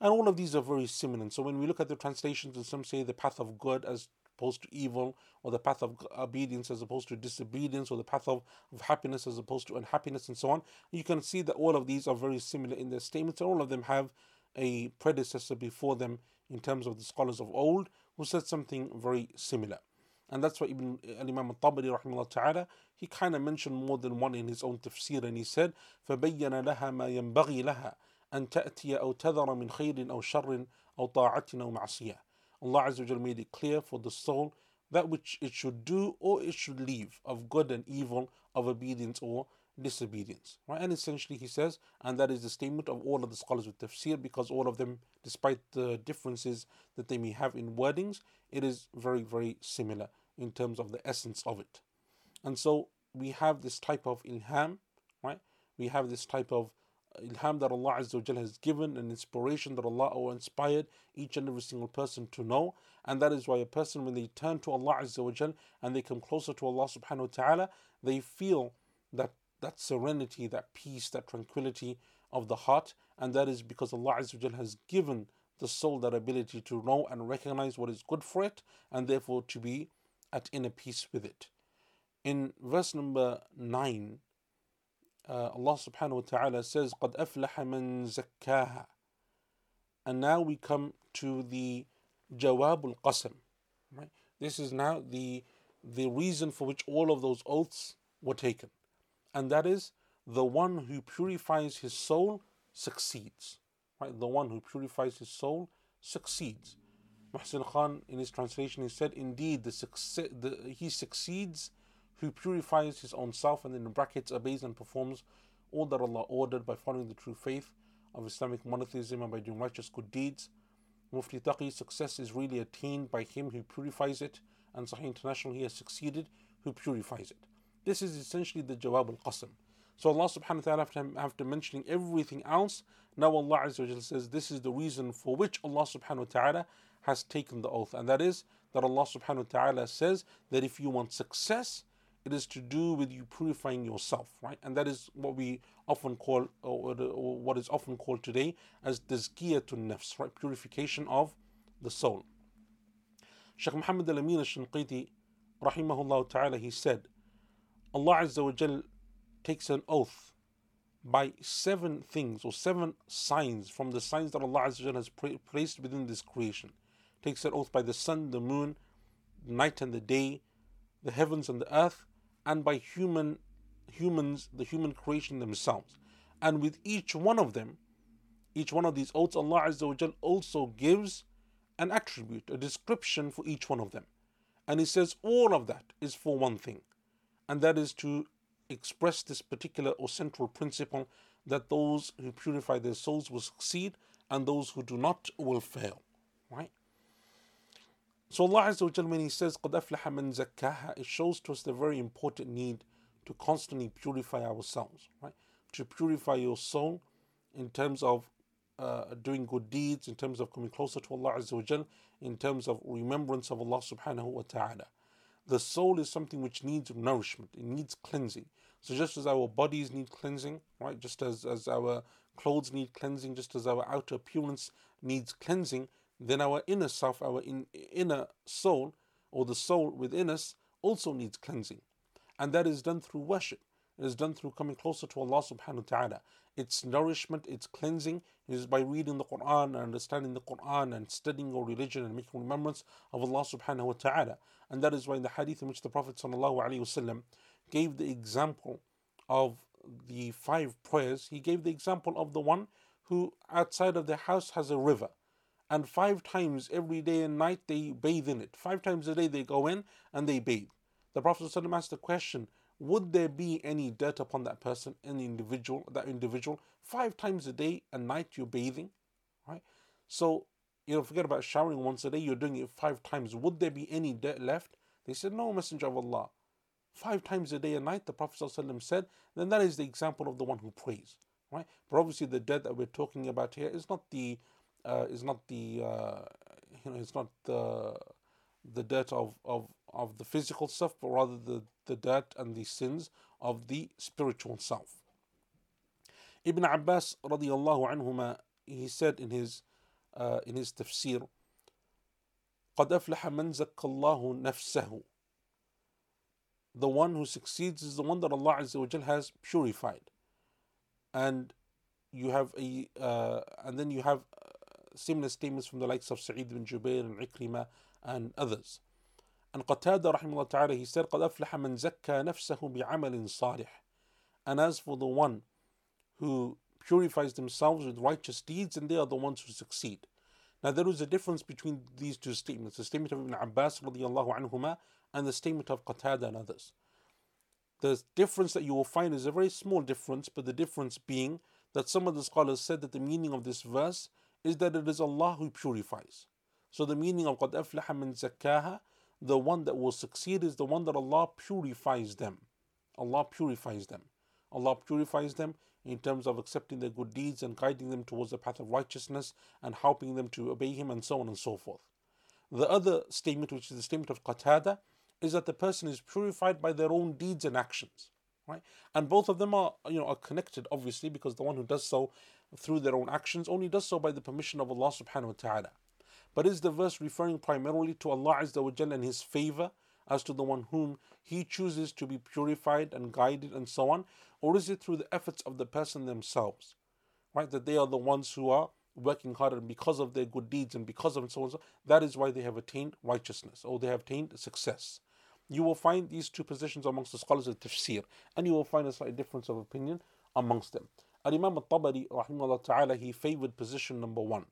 And all of these are very similar. So when we look at the translations, and some say the path of good as opposed to evil, or the path of obedience as opposed to disobedience, or the path of, of happiness as opposed to unhappiness, and so on. You can see that all of these are very similar in their statements, and all of them have a predecessor before them in terms of the scholars of old who said something very similar. And that's why Ibn Imam al-Tabari rahimahullah ta'ala, he kind of mentioned more than one in his own tafsir and he said, فَبَيَّنَ لَهَا مَا يَنبَغِي لَهَا أن تأتي أو تذر من خير أو شر أو طاعة أو معصية Allah Azza made it clear for the soul that which it should do or it should leave of good and evil, of obedience or disobedience. Right? And essentially he says, and that is the statement of all of the scholars with tafsir, because all of them, despite the differences that they may have in wordings, it is very, very similar in terms of the essence of it. And so we have this type of ilham, right? We have this type of ilham that Allah Azza wa has given, an inspiration that Allah inspired each and every single person to know. And that is why a person, when they turn to Allah Azza wa and they come closer to Allah subhanahu wa ta'ala, they feel that that serenity, that peace, that tranquility of the heart. And that is because Allah Azza wa has given the soul that ability to know and recognize what is good for it, and therefore to be at inner peace with it. In verse number 9, uh, Allah subhanahu wa ta'ala says, قَدْ أَفْلَحَ مَنْ زَكَّاهَا And now we come to the Jawab al-Qasam. Right? This is now the, the reason for which all of those oaths were taken. And that is, the one who purifies his soul succeeds. Right? The one who purifies his soul succeeds. Muhsin Khan, in his translation, he said, Indeed, the, succe- the, he succeeds who purifies his own self and in brackets obeys and performs all that Allah ordered by following the true faith of Islamic monotheism and by doing righteous good deeds. Mufti Taqi, success is really attained by him who purifies it, and Sahih International, he has succeeded who purifies it. This is essentially the Jawab al Qasam. So Allah subhanahu wa ta'ala, after, after mentioning everything else, now Allah Azza wa says this is the reason for which Allah subhanahu wa ta'ala has taken the oath. And that is that Allah subhanahu wa ta'ala says that if you want success, it is to do with you purifying yourself, right? And that is what we often call, uh, or, or what is often called today as tazkiyatun nafs, right? Purification of the soul. Shaykh Muhammad al-Amin al-Shinqiti, rahimahullah ta'ala, he said, Allah Azza wa Jal takes an oath by seven things or seven signs from the signs that Allah Azza wa Jal has placed within this creation. Takes an oath by the sun, the moon, night and the day, the heavens and the earth, and by human humans, the human creation themselves. And with each one of them, each one of these oaths, Allah also gives an attribute, a description for each one of them. And He says all of that is for one thing, and that is to express this particular or central principle that those who purify their souls will succeed and those who do not will fail. Right? So Allah Azza wa Jal, when He says قَدْ أَفْلَحَ مَنْ زَكَّاهَا it shows to us the very important need to constantly purify ourselves, right? To purify your soul in terms of uh, doing good deeds, in terms of coming closer to Allah Azza wa Jal, in terms of remembrance of Allah Subhanahu wa Ta'ala. The soul is something which needs nourishment, it needs cleansing. So just as our bodies need cleansing, right? Just as, as our clothes need cleansing, just as our outer appearance needs cleansing, then our inner self, our in, inner soul, or the soul within us, also needs cleansing. And that is done through worship. It is done through coming closer to Allah subhanahu wa ta'ala. Its nourishment, its cleansing is by reading the Quran and understanding the Quran and studying your religion and making remembrance of Allah subhanahu wa ta'ala. And that is why in the hadith in which the Prophet wasallam gave the example of the five prayers, he gave the example of the one who outside of their house has a river and five times every day and night they bathe in it. Five times a day they go in and they bathe. The Prophet ﷺ asked the question, would there be any dirt upon that person, any individual, that individual? Five times a day and night you're bathing, right? So, you know, forget about showering once a day, you're doing it five times. Would there be any dirt left? They said, No, Messenger of Allah. Five times a day and night, the Prophet ﷺ said, then that is the example of the one who prays, right? But obviously, the dirt that we're talking about here is not the is not the uh, you know it's not the the dirt of, of, of the physical stuff, but rather the, the dirt and the sins of the spiritual self. Ibn Abbas radiallahu anhuma, he said in his uh, in his tafsir, قد أفلح من زكى الله نفسه. The one who succeeds is the one that Allah Azza wa has purified. And you have a uh, and then you have similar statements from the likes of Sa'id bin Jubair and Ikrimah and others. And Qatada rahimahullah ta'ala, he said, قَدْ أَفْلَحَ مَنْ زَكَّى نَفْسَهُ بِعَمَلٍ صَالِحٍ And as for the one who purifies themselves with righteous deeds, and they are the ones who succeed. Now there is a difference between these two statements, the statement of Ibn Abbas radiallahu anhuma and the statement of Qatada and others. The difference that you will find is a very small difference, but the difference being that some of the scholars said that the meaning of this verse is that it is Allah who purifies. So the meaning of قَدْ أَفْلَحَ مِنْ زَكَّاهَا the one that will succeed is the one that Allah purifies them. Allah purifies them. Allah purifies them in terms of accepting their good deeds and guiding them towards the path of righteousness and helping them to obey Him and so on and so forth. The other statement, which is the statement of Qatada, is that the person is purified by their own deeds and actions. Right? And both of them are, you know, are connected, obviously, because the one who does so through their own actions only does so by the permission of Allah subhanahu wa ta'ala. But is the verse referring primarily to Allah Azza wa Jalla and His favor as to the one whom He chooses to be purified and guided and so on? Or is it through the efforts of the person themselves? Right? That they are the ones who are working harder and because of their good deeds and because of and so on, so that is why they have attained righteousness or they have attained success. You will find these two positions amongst the scholars of tafsir, and you will find a slight difference of opinion amongst them. Al Imam al Tabari, ta'ala, he favored position number one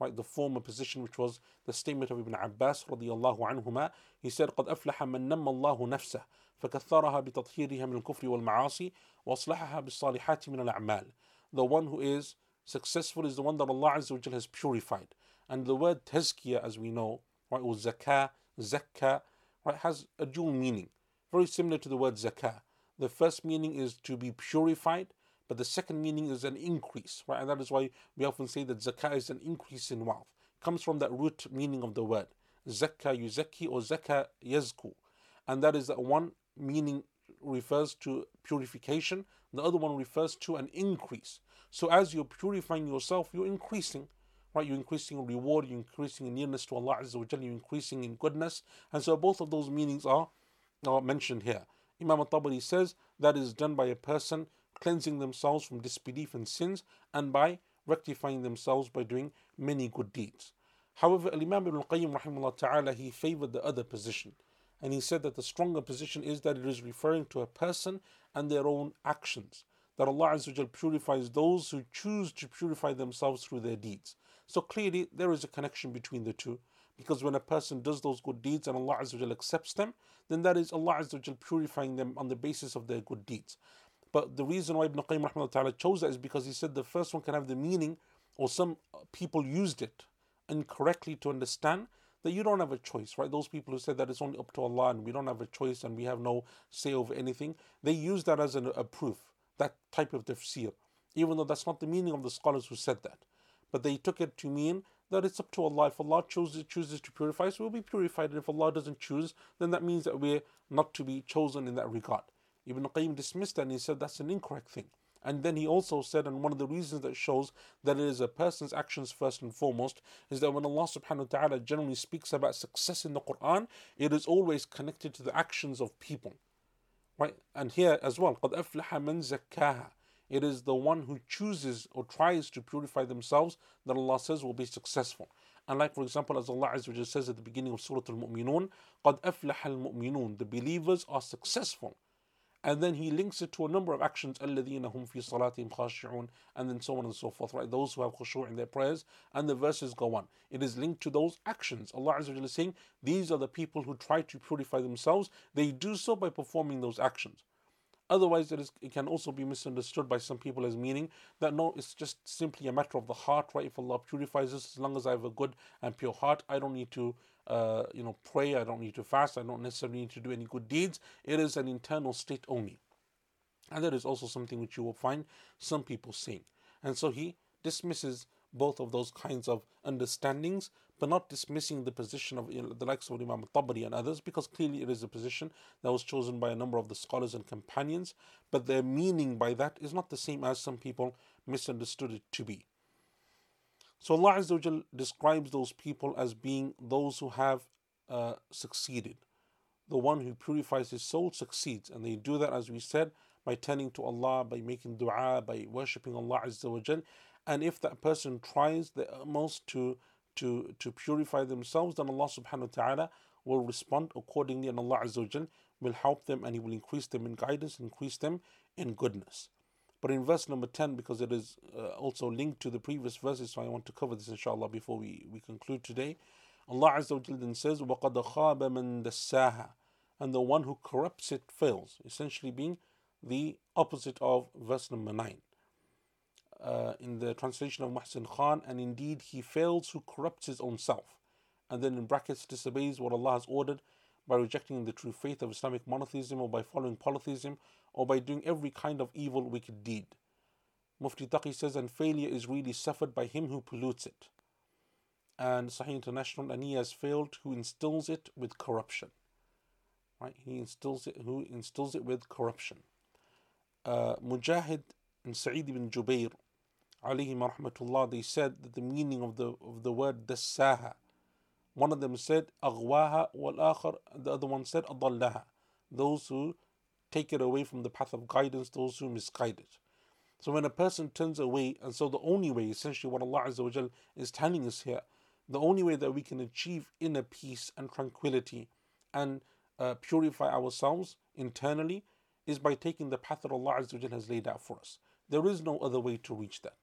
right, the former position which was the statement of Ibn Abbas radiallahu anhuma. He said, قد أفلح من نم الله نفسه فكثرها بتطهيرها من الكفر والمعاصي وأصلحها بالصالحات من الأعمال. The one who is successful is the one that Allah Azza wa has purified. And the word tazkiyah, as we know, right, or zakah, zakah, right, has a dual meaning, very similar to the word zakah. The first meaning is to be purified, but the second meaning is an increase, right? And that is why we often say that zakah is an increase in wealth. It comes from that root meaning of the word. Zakah yuzaki or zakah yazku. And that is that one meaning refers to purification, the other one refers to an increase. So as you're purifying yourself, you're increasing, right? You're increasing in reward, you're increasing in nearness to Allah Azza wa Jalla, you're increasing in goodness. And so both of those meanings are, are mentioned here. Imam al-Tabari says that is done by a person cleansing themselves from disbelief and sins, and by rectifying themselves by doing many good deeds. However, Imam Ibn Qayyim rahimahullah ta'ala, he favored the other position. And he said that the stronger position is that it is referring to a person and their own actions. That Allah Azza purifies those who choose to purify themselves through their deeds. So clearly there is a connection between the two. Because when a person does those good deeds and Allah Azza accepts them, then that is Allah Azza purifying them on the basis of their good deeds. But the reason why Ibn Qayyim ta'ala chose that is because he said the first one can have the meaning, or some people used it incorrectly to understand that you don't have a choice, right? Those people who said that it's only up to Allah and we don't have a choice and we have no say over anything, they use that as an, a proof, that type of tafsir, even though that's not the meaning of the scholars who said that. But they took it to mean that it's up to Allah. If Allah chooses, chooses to purify us, we'll be purified. And if Allah doesn't choose, then that means that we're not to be chosen in that regard. Ibn Qayyim dismissed that and he said that's an incorrect thing. And then he also said, and one of the reasons that shows that it is a person's actions first and foremost, is that when Allah subhanahu wa ta'ala generally speaks about success in the Quran, it is always connected to the actions of people. Right? And here as well, قَدْ أَفْلَحَ مَنْ زَكَّاهَا It is the one who chooses or tries to purify themselves that Allah says will be successful. And like for example, as Allah Azza says at the beginning of Surah Al-Mu'minun, قَدْ أَفْلَحَ الْمُؤْمِنُونَ The believers are successful. And then he links it to a number of actions, الَّذِينَ هُمْ فِي صَلَاتِهِمْ خَاشِعُونَ and then so on and so forth, right? Those who have khushu' in their prayers, and the verses go on. It is linked to those actions. Allah Azza is saying, these are the people who try to purify themselves. They do so by performing those actions. Otherwise, it, is, it can also be misunderstood by some people as meaning that no, it's just simply a matter of the heart, right? If Allah purifies us, as long as I have a good and pure heart, I don't need to, uh, you know, pray. I don't need to fast. I don't necessarily need to do any good deeds. It is an internal state only, and that is also something which you will find some people saying. And so he dismisses both of those kinds of understandings, but not dismissing the position of the likes of Imam Tabari and others, because clearly it is a position that was chosen by a number of the scholars and companions, but their meaning by that is not the same as some people misunderstood it to be. So Allah Azza describes those people as being those who have uh, succeeded. The one who purifies his soul succeeds, and they do that, as we said, by turning to Allah, by making dua, by worshipping Allah Azza and if that person tries the utmost to to to purify themselves, then Allah subhanahu wa ta'ala will respond accordingly, and Allah Azza will help them and He will increase them in guidance, increase them in goodness. But in verse number 10, because it is uh, also linked to the previous verses, so I want to cover this inshallah before we, we conclude today. Allah Azza wa then says, وَقَدْ خَابَ مَنْ دَسَّاهَا And the one who corrupts it fails, essentially being the opposite of verse number 9. Uh, in the translation of Muhsin Khan, and indeed he fails who corrupts his own self. And then in brackets disobeys what Allah has ordered by rejecting the true faith of Islamic monotheism or by following polytheism or by doing every kind of evil, wicked deed. Mufti Taqi says, and failure is really suffered by him who pollutes it. And Sahih International, and he has failed who instills it with corruption. Right? He instills it who instills it with corruption. Uh, Mujahid and Sa'id ibn Jubair, alayhim rahmatullah, they said that the meaning of the of the word dassaha one of them said, Aghwaha wal the other one said, Adallaha. Those who take it away from the path of guidance, those who misguide it. So when a person turns away, and so the only way, essentially what Allah Azza is telling us here, the only way that we can achieve inner peace and tranquility and uh, purify ourselves internally is by taking the path that Allah Azza has laid out for us. There is no other way to reach that.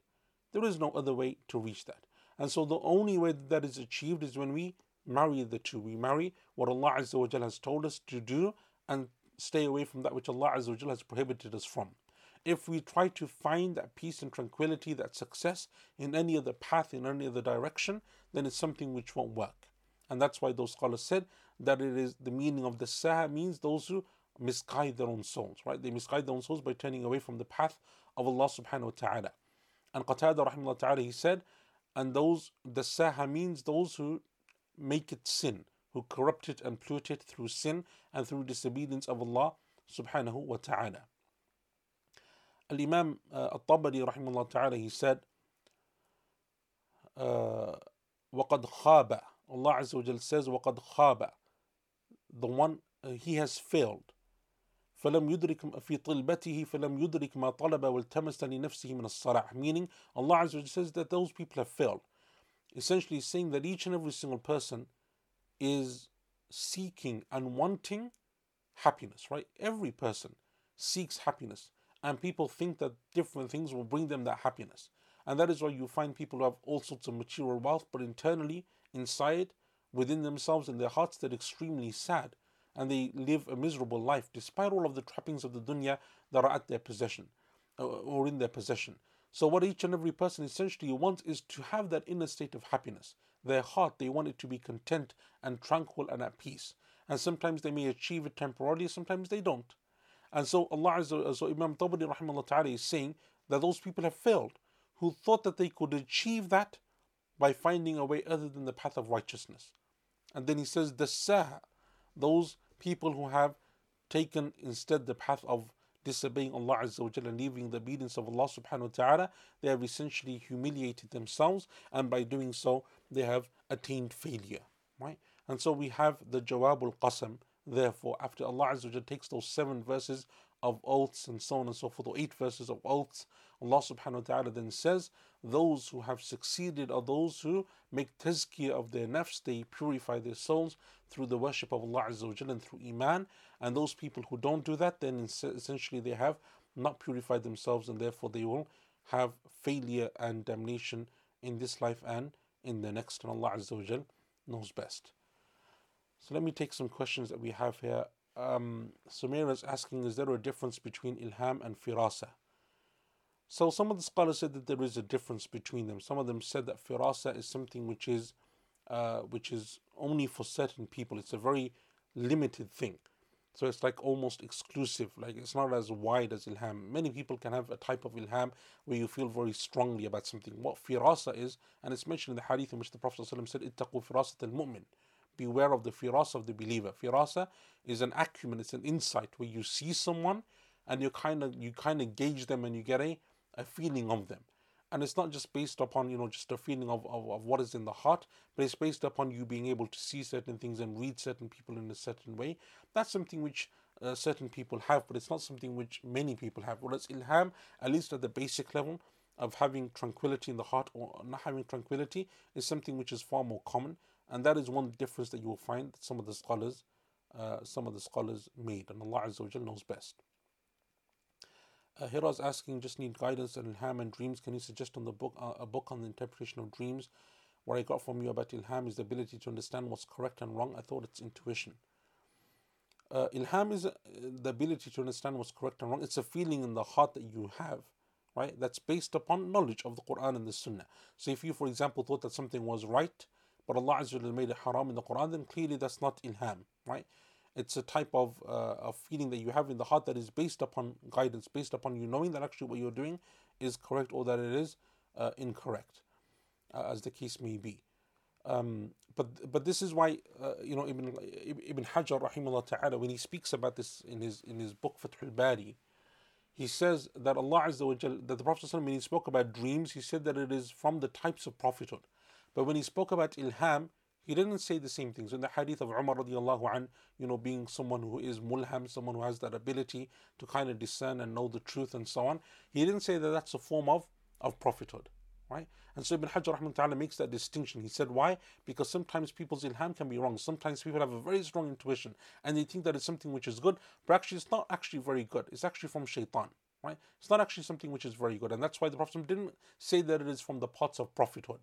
There is no other way to reach that. And so the only way that, that is achieved is when we marry the two. We marry what Allah Azza wa has told us to do and stay away from that which Allah Azza wa has prohibited us from. If we try to find that peace and tranquility, that success in any other path, in any other direction, then it's something which won't work. And that's why those scholars said that it is the meaning of the sah means those who misguide their own souls, right? They misguide their own souls by turning away from the path of Allah subhanahu wa ta'ala. And Qatada rahimahullah ta'ala, he said, and those, dassaha means those who make it sin, who corrupt it and pollute it through sin and through disobedience of Allah subhanahu wa ta'ala. Al Imam uh, Al-Tabari rahimahullah ta'ala he said, uh, وَقَدْ خَابَ Allah Azza wa Jal says, وَقَدْ خَابَ The one, uh, he has failed. فلم يدرك في طلبته فلم يدرك ما طلب والتمس لنفسه من الصلاح meaning Allah Azza wa Jal says that those people have failed essentially saying that each and every single person is seeking and wanting happiness, right? Every person seeks happiness, and people think that different things will bring them that happiness. And that is why you find people who have all sorts of material wealth, but internally, inside, within themselves, in their hearts, they're extremely sad and they live a miserable life despite all of the trappings of the dunya that are at their possession uh, or in their possession. So, what each and every person essentially wants is to have that inner state of happiness. Their heart, they want it to be content and tranquil and at peace. And sometimes they may achieve it temporarily, sometimes they don't. And so, Allah Azza, so Imam Tabari ta'ala is saying that those people have failed who thought that they could achieve that by finding a way other than the path of righteousness. And then he says, the sah, those people who have taken instead the path of disobeying Allah Azza wa and leaving the obedience of Allah subhanahu wa ta'ala, they have essentially humiliated themselves and by doing so they have attained failure. Right? And so we have the Jawabul Qasam, therefore, after Allah Azza wa takes those seven verses of oaths and so on and so forth, or eight verses of oaths, Allah subhanahu wa ta'ala then says, Those who have succeeded are those who make tazkiyah of their nafs, they purify their souls through the worship of Allah Azza and through Iman. And those people who don't do that, then essentially they have not purified themselves and therefore they will have failure and damnation in this life and in the next. And Allah Azza knows best. So let me take some questions that we have here. Um, Samira is asking, is there a difference between ilham and firasa? So some of the scholars said that there is a difference between them. Some of them said that firasa is something which is uh, which is only for certain people. It's a very limited thing. So it's like almost exclusive, like it's not as wide as ilham. Many people can have a type of ilham where you feel very strongly about something. What firasa is, and it's mentioned in the hadith in which the Prophet ﷺ said, Ittaqu firasat al mu'min. Beware of the firasa of the believer. Firasa is an acumen, it's an insight where you see someone and you kind of you kind of gauge them and you get a, a feeling of them. And it's not just based upon you know just a feeling of, of, of what is in the heart but it's based upon you being able to see certain things and read certain people in a certain way. That's something which uh, certain people have but it's not something which many people have. Whereas ilham at least at the basic level of having tranquility in the heart or not having tranquility is something which is far more common. And that is one difference that you will find that some of the scholars uh, some of the scholars made. And Allah knows best Uh, Hira is asking, just need guidance on ilham and dreams. Can you suggest on the book uh, a book on the interpretation of dreams? What I got from you about ilham is the ability to understand what's correct and wrong. I thought it's intuition. Uh, ilham is uh, the ability to understand what's correct and wrong. It's a feeling in the heart that you have, right? That's based upon knowledge of the Quran and the Sunnah. So if you, for example, thought that something was right, but Allah Azza made it haram in the Quran, then clearly that's not ilham, right? It's a type of, uh, feeling that you have in the heart that is based upon guidance, based upon you knowing that actually what you're doing is correct or that it is uh, incorrect, uh, as the case may be. Um, but but this is why uh, you know Ibn Ibn Hajar rahimahullah ta'ala when he speaks about this in his in his book Fathul Bari, he says that Allah Azza wa Jal, that the Prophet when he spoke about dreams, he said that it is from the types of prophethood. But when he spoke about ilham, he didn't say the same things. In the hadith of Umar radiallahu an, you know, being someone who is mulham, someone who has that ability to kind of discern and know the truth and so on, he didn't say that that's a form of, of prophethood. Right? And so Ibn Hajar ta'ala makes that distinction. He said, Why? Because sometimes people's ilham can be wrong. Sometimes people have a very strong intuition and they think that it's something which is good, but actually it's not actually very good. It's actually from shaitan. Right? It's not actually something which is very good. And that's why the Prophet didn't say that it is from the parts of prophethood.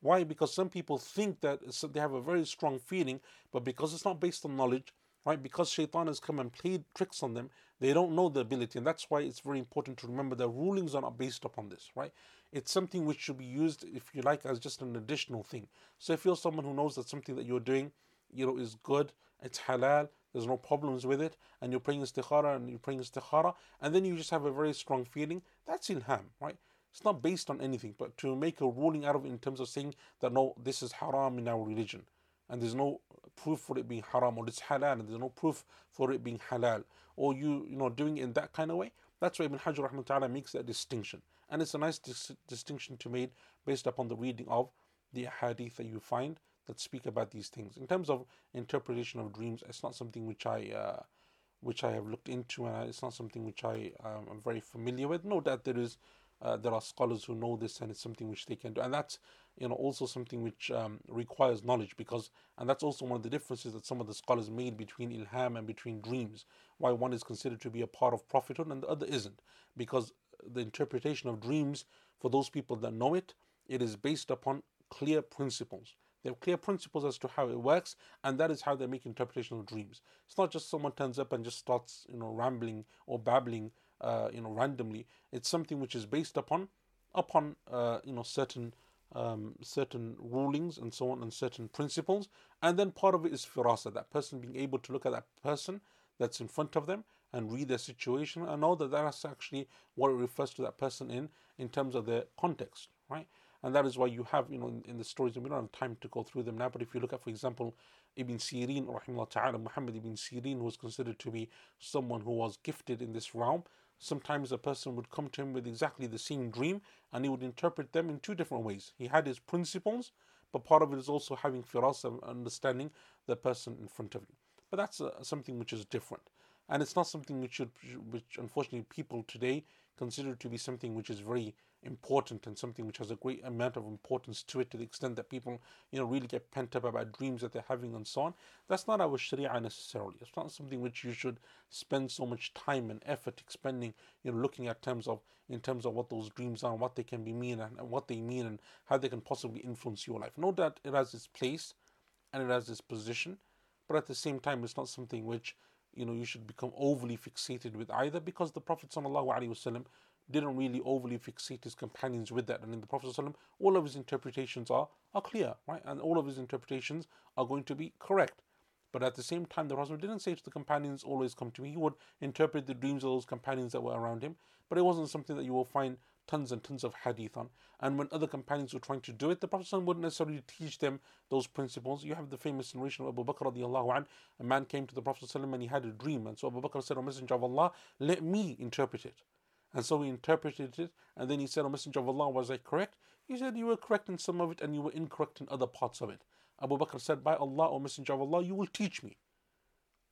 Why? Because some people think that they have a very strong feeling, but because it's not based on knowledge, right? Because shaitan has come and played tricks on them, they don't know the ability. And that's why it's very important to remember that rulings are not based upon this, right? It's something which should be used, if you like, as just an additional thing. So if you're someone who knows that something that you're doing, you know, is good, it's halal, there's no problems with it, and you're praying istikhara and you're praying istikhara, and then you just have a very strong feeling, that's ilham, right? It's not based on anything, but to make a ruling out of it in terms of saying that no, this is haram in our religion, and there's no proof for it being haram, or it's halal, and there's no proof for it being halal, or you you know doing it in that kind of way. That's why Ibn Hajar rahmatullah makes that distinction, and it's a nice dis- distinction to make based upon the reading of the hadith that you find that speak about these things. In terms of interpretation of dreams, it's not something which I uh, which I have looked into, and it's not something which I um, am very familiar with. No doubt there is uh, there are scholars who know this and it's something which they can do. And that's you know also something which um, requires knowledge because and that's also one of the differences that some of the scholars made between ilham and between dreams why one is considered to be a part of prophethood and the other isn't. Because the interpretation of dreams for those people that know it it is based upon clear principles. They have clear principles as to how it works, and that is how they make interpretation of dreams. It's not just someone turns up and just starts, you know, rambling or babbling uh, you know randomly. It's something which is based upon upon uh, you know certain um, certain rulings and so on and certain principles, and then part of it is firasa, that person being able to look at that person that's in front of them and read their situation and know that that's actually what it refers to that person in in terms of their context, right? And that is why you have, you know, in, in the stories, and we don't have time to go through them now, but if you look at, for example, Ibn Sirin, rahimahullah ta'ala, Muhammad ibn Sirin was considered to be someone who was gifted in this realm, sometimes a person would come to him with exactly the same dream and he would interpret them in two different ways. He had his principles, but part of it is also having firas and understanding the person in front of you. But that's uh, something which is different. And it's not something which should, which unfortunately people today consider to be something which is very important and something which has a great amount of importance to it to the extent that people you know really get pent up about dreams that they're having and so on. That's not our sharia necessarily. It's not something which you should spend so much time and effort expending you know looking at terms of in terms of what those dreams are and what they can be mean and, and what they mean and how they can possibly influence your life. No doubt it has its place and it has its position but at the same time it's not something which you know you should become overly fixated with either because the prophet sallallahu alaihi wasallam didn't really overly fixate his companions with that. And in the Prophet ﷺ, all of his interpretations are, are clear, right? And all of his interpretations are going to be correct. But at the same time, the Prophet didn't say to the companions, always come to me. He would interpret the dreams of those companions that were around him. But it wasn't something that you will find tons and tons of hadith on. And when other companions were trying to do it, the Prophet wouldn't necessarily teach them those principles. You have the famous narration of Abu Bakr radiallahu an. A man came to the Prophet and he had a dream. And so Abu Bakr said, O Messenger of Allah, let me interpret it. And so he interpreted it, and then he said, O Messenger of Allah, was I correct? He said, You were correct in some of it, and you were incorrect in other parts of it. Abu Bakr said, By Allah, O Messenger of Allah, you will teach me.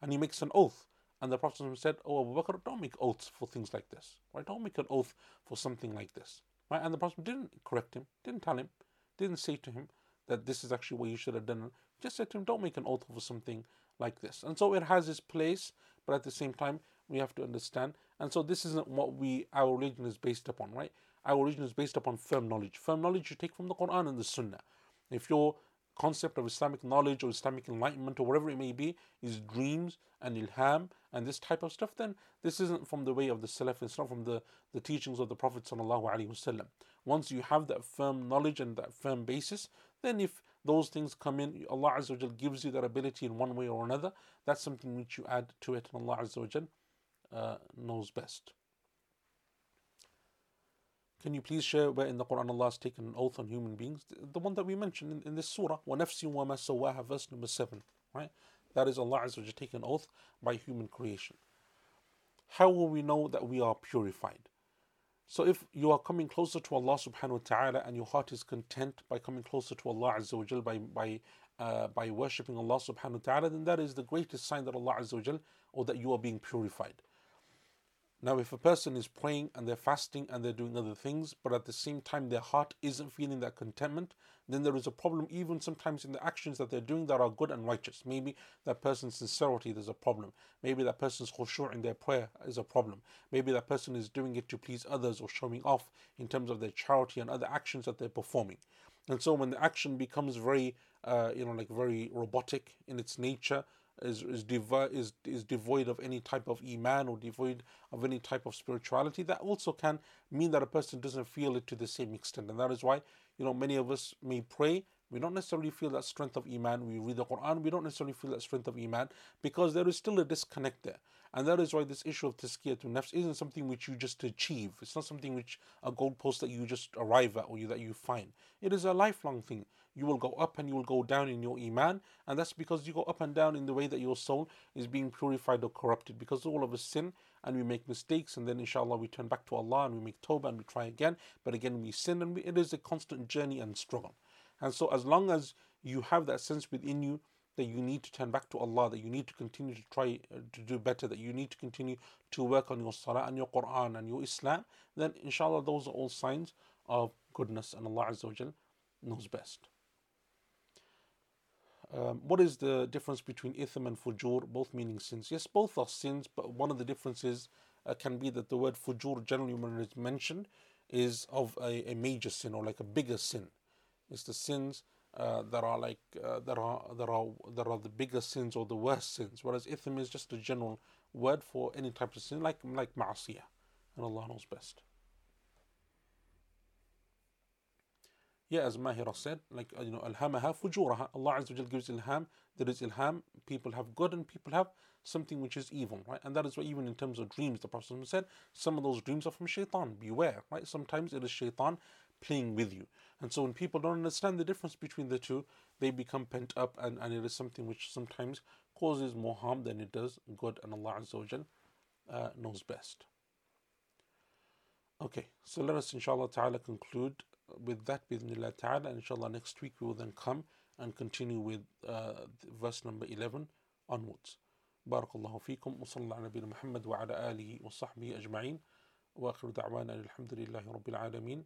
And he makes an oath. And the Prophet said, Oh Abu Bakr, don't make oaths for things like this. Right? Don't make an oath for something like this. Right? And the Prophet didn't correct him, didn't tell him, didn't say to him that this is actually what you should have done. Just said to him, Don't make an oath for something like this. And so it has its place, but at the same time, we have to understand. And so this isn't what we our religion is based upon, right? Our religion is based upon firm knowledge. Firm knowledge you take from the Quran and the Sunnah. If your concept of Islamic knowledge or Islamic enlightenment or whatever it may be is dreams and ilham and this type of stuff, then this isn't from the way of the Salaf, it's not from the, the teachings of the Prophet. Once you have that firm knowledge and that firm basis, then if those things come in, Allah Azza gives you that ability in one way or another, that's something which you add to it, and Allah Azza wa uh, knows best. Can you please share where in the Quran Allah has taken an oath on human beings? The one that we mentioned in, in this surah, وَنَفْسٍ وَمَا سَوَّاهَا, verse number 7. Right? That is Allah Azza wa taking an oath by human creation. How will we know that we are purified? So if you are coming closer to Allah subhanahu wa ta'ala and your heart is content by coming closer to Allah Azza wa Jal by, by, uh, by worshipping Allah subhanahu wa ta'ala, then that is the greatest sign that Allah Azza wa Jal or that you are being purified. Now, if a person is praying and they're fasting and they're doing other things, but at the same time their heart isn't feeling that contentment, then there is a problem even sometimes in the actions that they're doing that are good and righteous. Maybe that person's sincerity, there's a problem. Maybe that person's khushu' in their prayer is a problem. Maybe that person is doing it to please others or showing off in terms of their charity and other actions that they're performing. And so when the action becomes very, uh, you know, like very robotic in its nature, is is, devo- is is devoid of any type of iman or devoid of any type of spirituality, that also can mean that a person doesn't feel it to the same extent. And that is why, you know, many of us may pray, we don't necessarily feel that strength of iman. We read the Quran, we don't necessarily feel that strength of iman because there is still a disconnect there. And that is why this issue of tazkiyatun nafs isn't something which you just achieve. It's not something which a goalpost that you just arrive at or you, that you find. It is a lifelong thing you will go up and you will go down in your iman and that's because you go up and down in the way that your soul is being purified or corrupted because all of us sin and we make mistakes and then inshallah we turn back to Allah and we make tawbah and we try again but again we sin and we, it is a constant journey and struggle and so as long as you have that sense within you that you need to turn back to Allah, that you need to continue to try uh, to do better, that you need to continue to work on your salah and your Quran and your Islam, then inshallah those are all signs of goodness and Allah Azza knows best. Um, what is the difference between ithm and fujur, both meaning sins? Yes, both are sins, but one of the differences uh, can be that the word fujur, generally when it's mentioned, is of a, a major sin or like a bigger sin. It's the sins uh, that are like uh, that are that are that are the bigger sins or the worst sins. Whereas ithm is just a general word for any type of sin, like like ma'asiyah, and Allah knows best. Yeah, as Mahira said, like you know, alhamaha fujuraha. Allah Azza wa gives ilham. There is ilham. People have good and people have something which is evil, right? And that is why even in terms of dreams, the Prophet said, some of those dreams are from shaitan. Beware, right? Sometimes it is shaitan playing with you. And so when people don't understand the difference between the two, they become pent up and, and it is something which sometimes causes more harm than it does good and Allah Azza wa uh, knows best. Okay, so let us inshallah ta'ala conclude with that bismillah ta'ala inshallah next week we will then come and continue with uh, verse number 11 onwards بارك الله فيكم وصلى الله على نبينا محمد وعلى آله وصحبه أجمعين وآخر دعوانا الحمد لله رب العالمين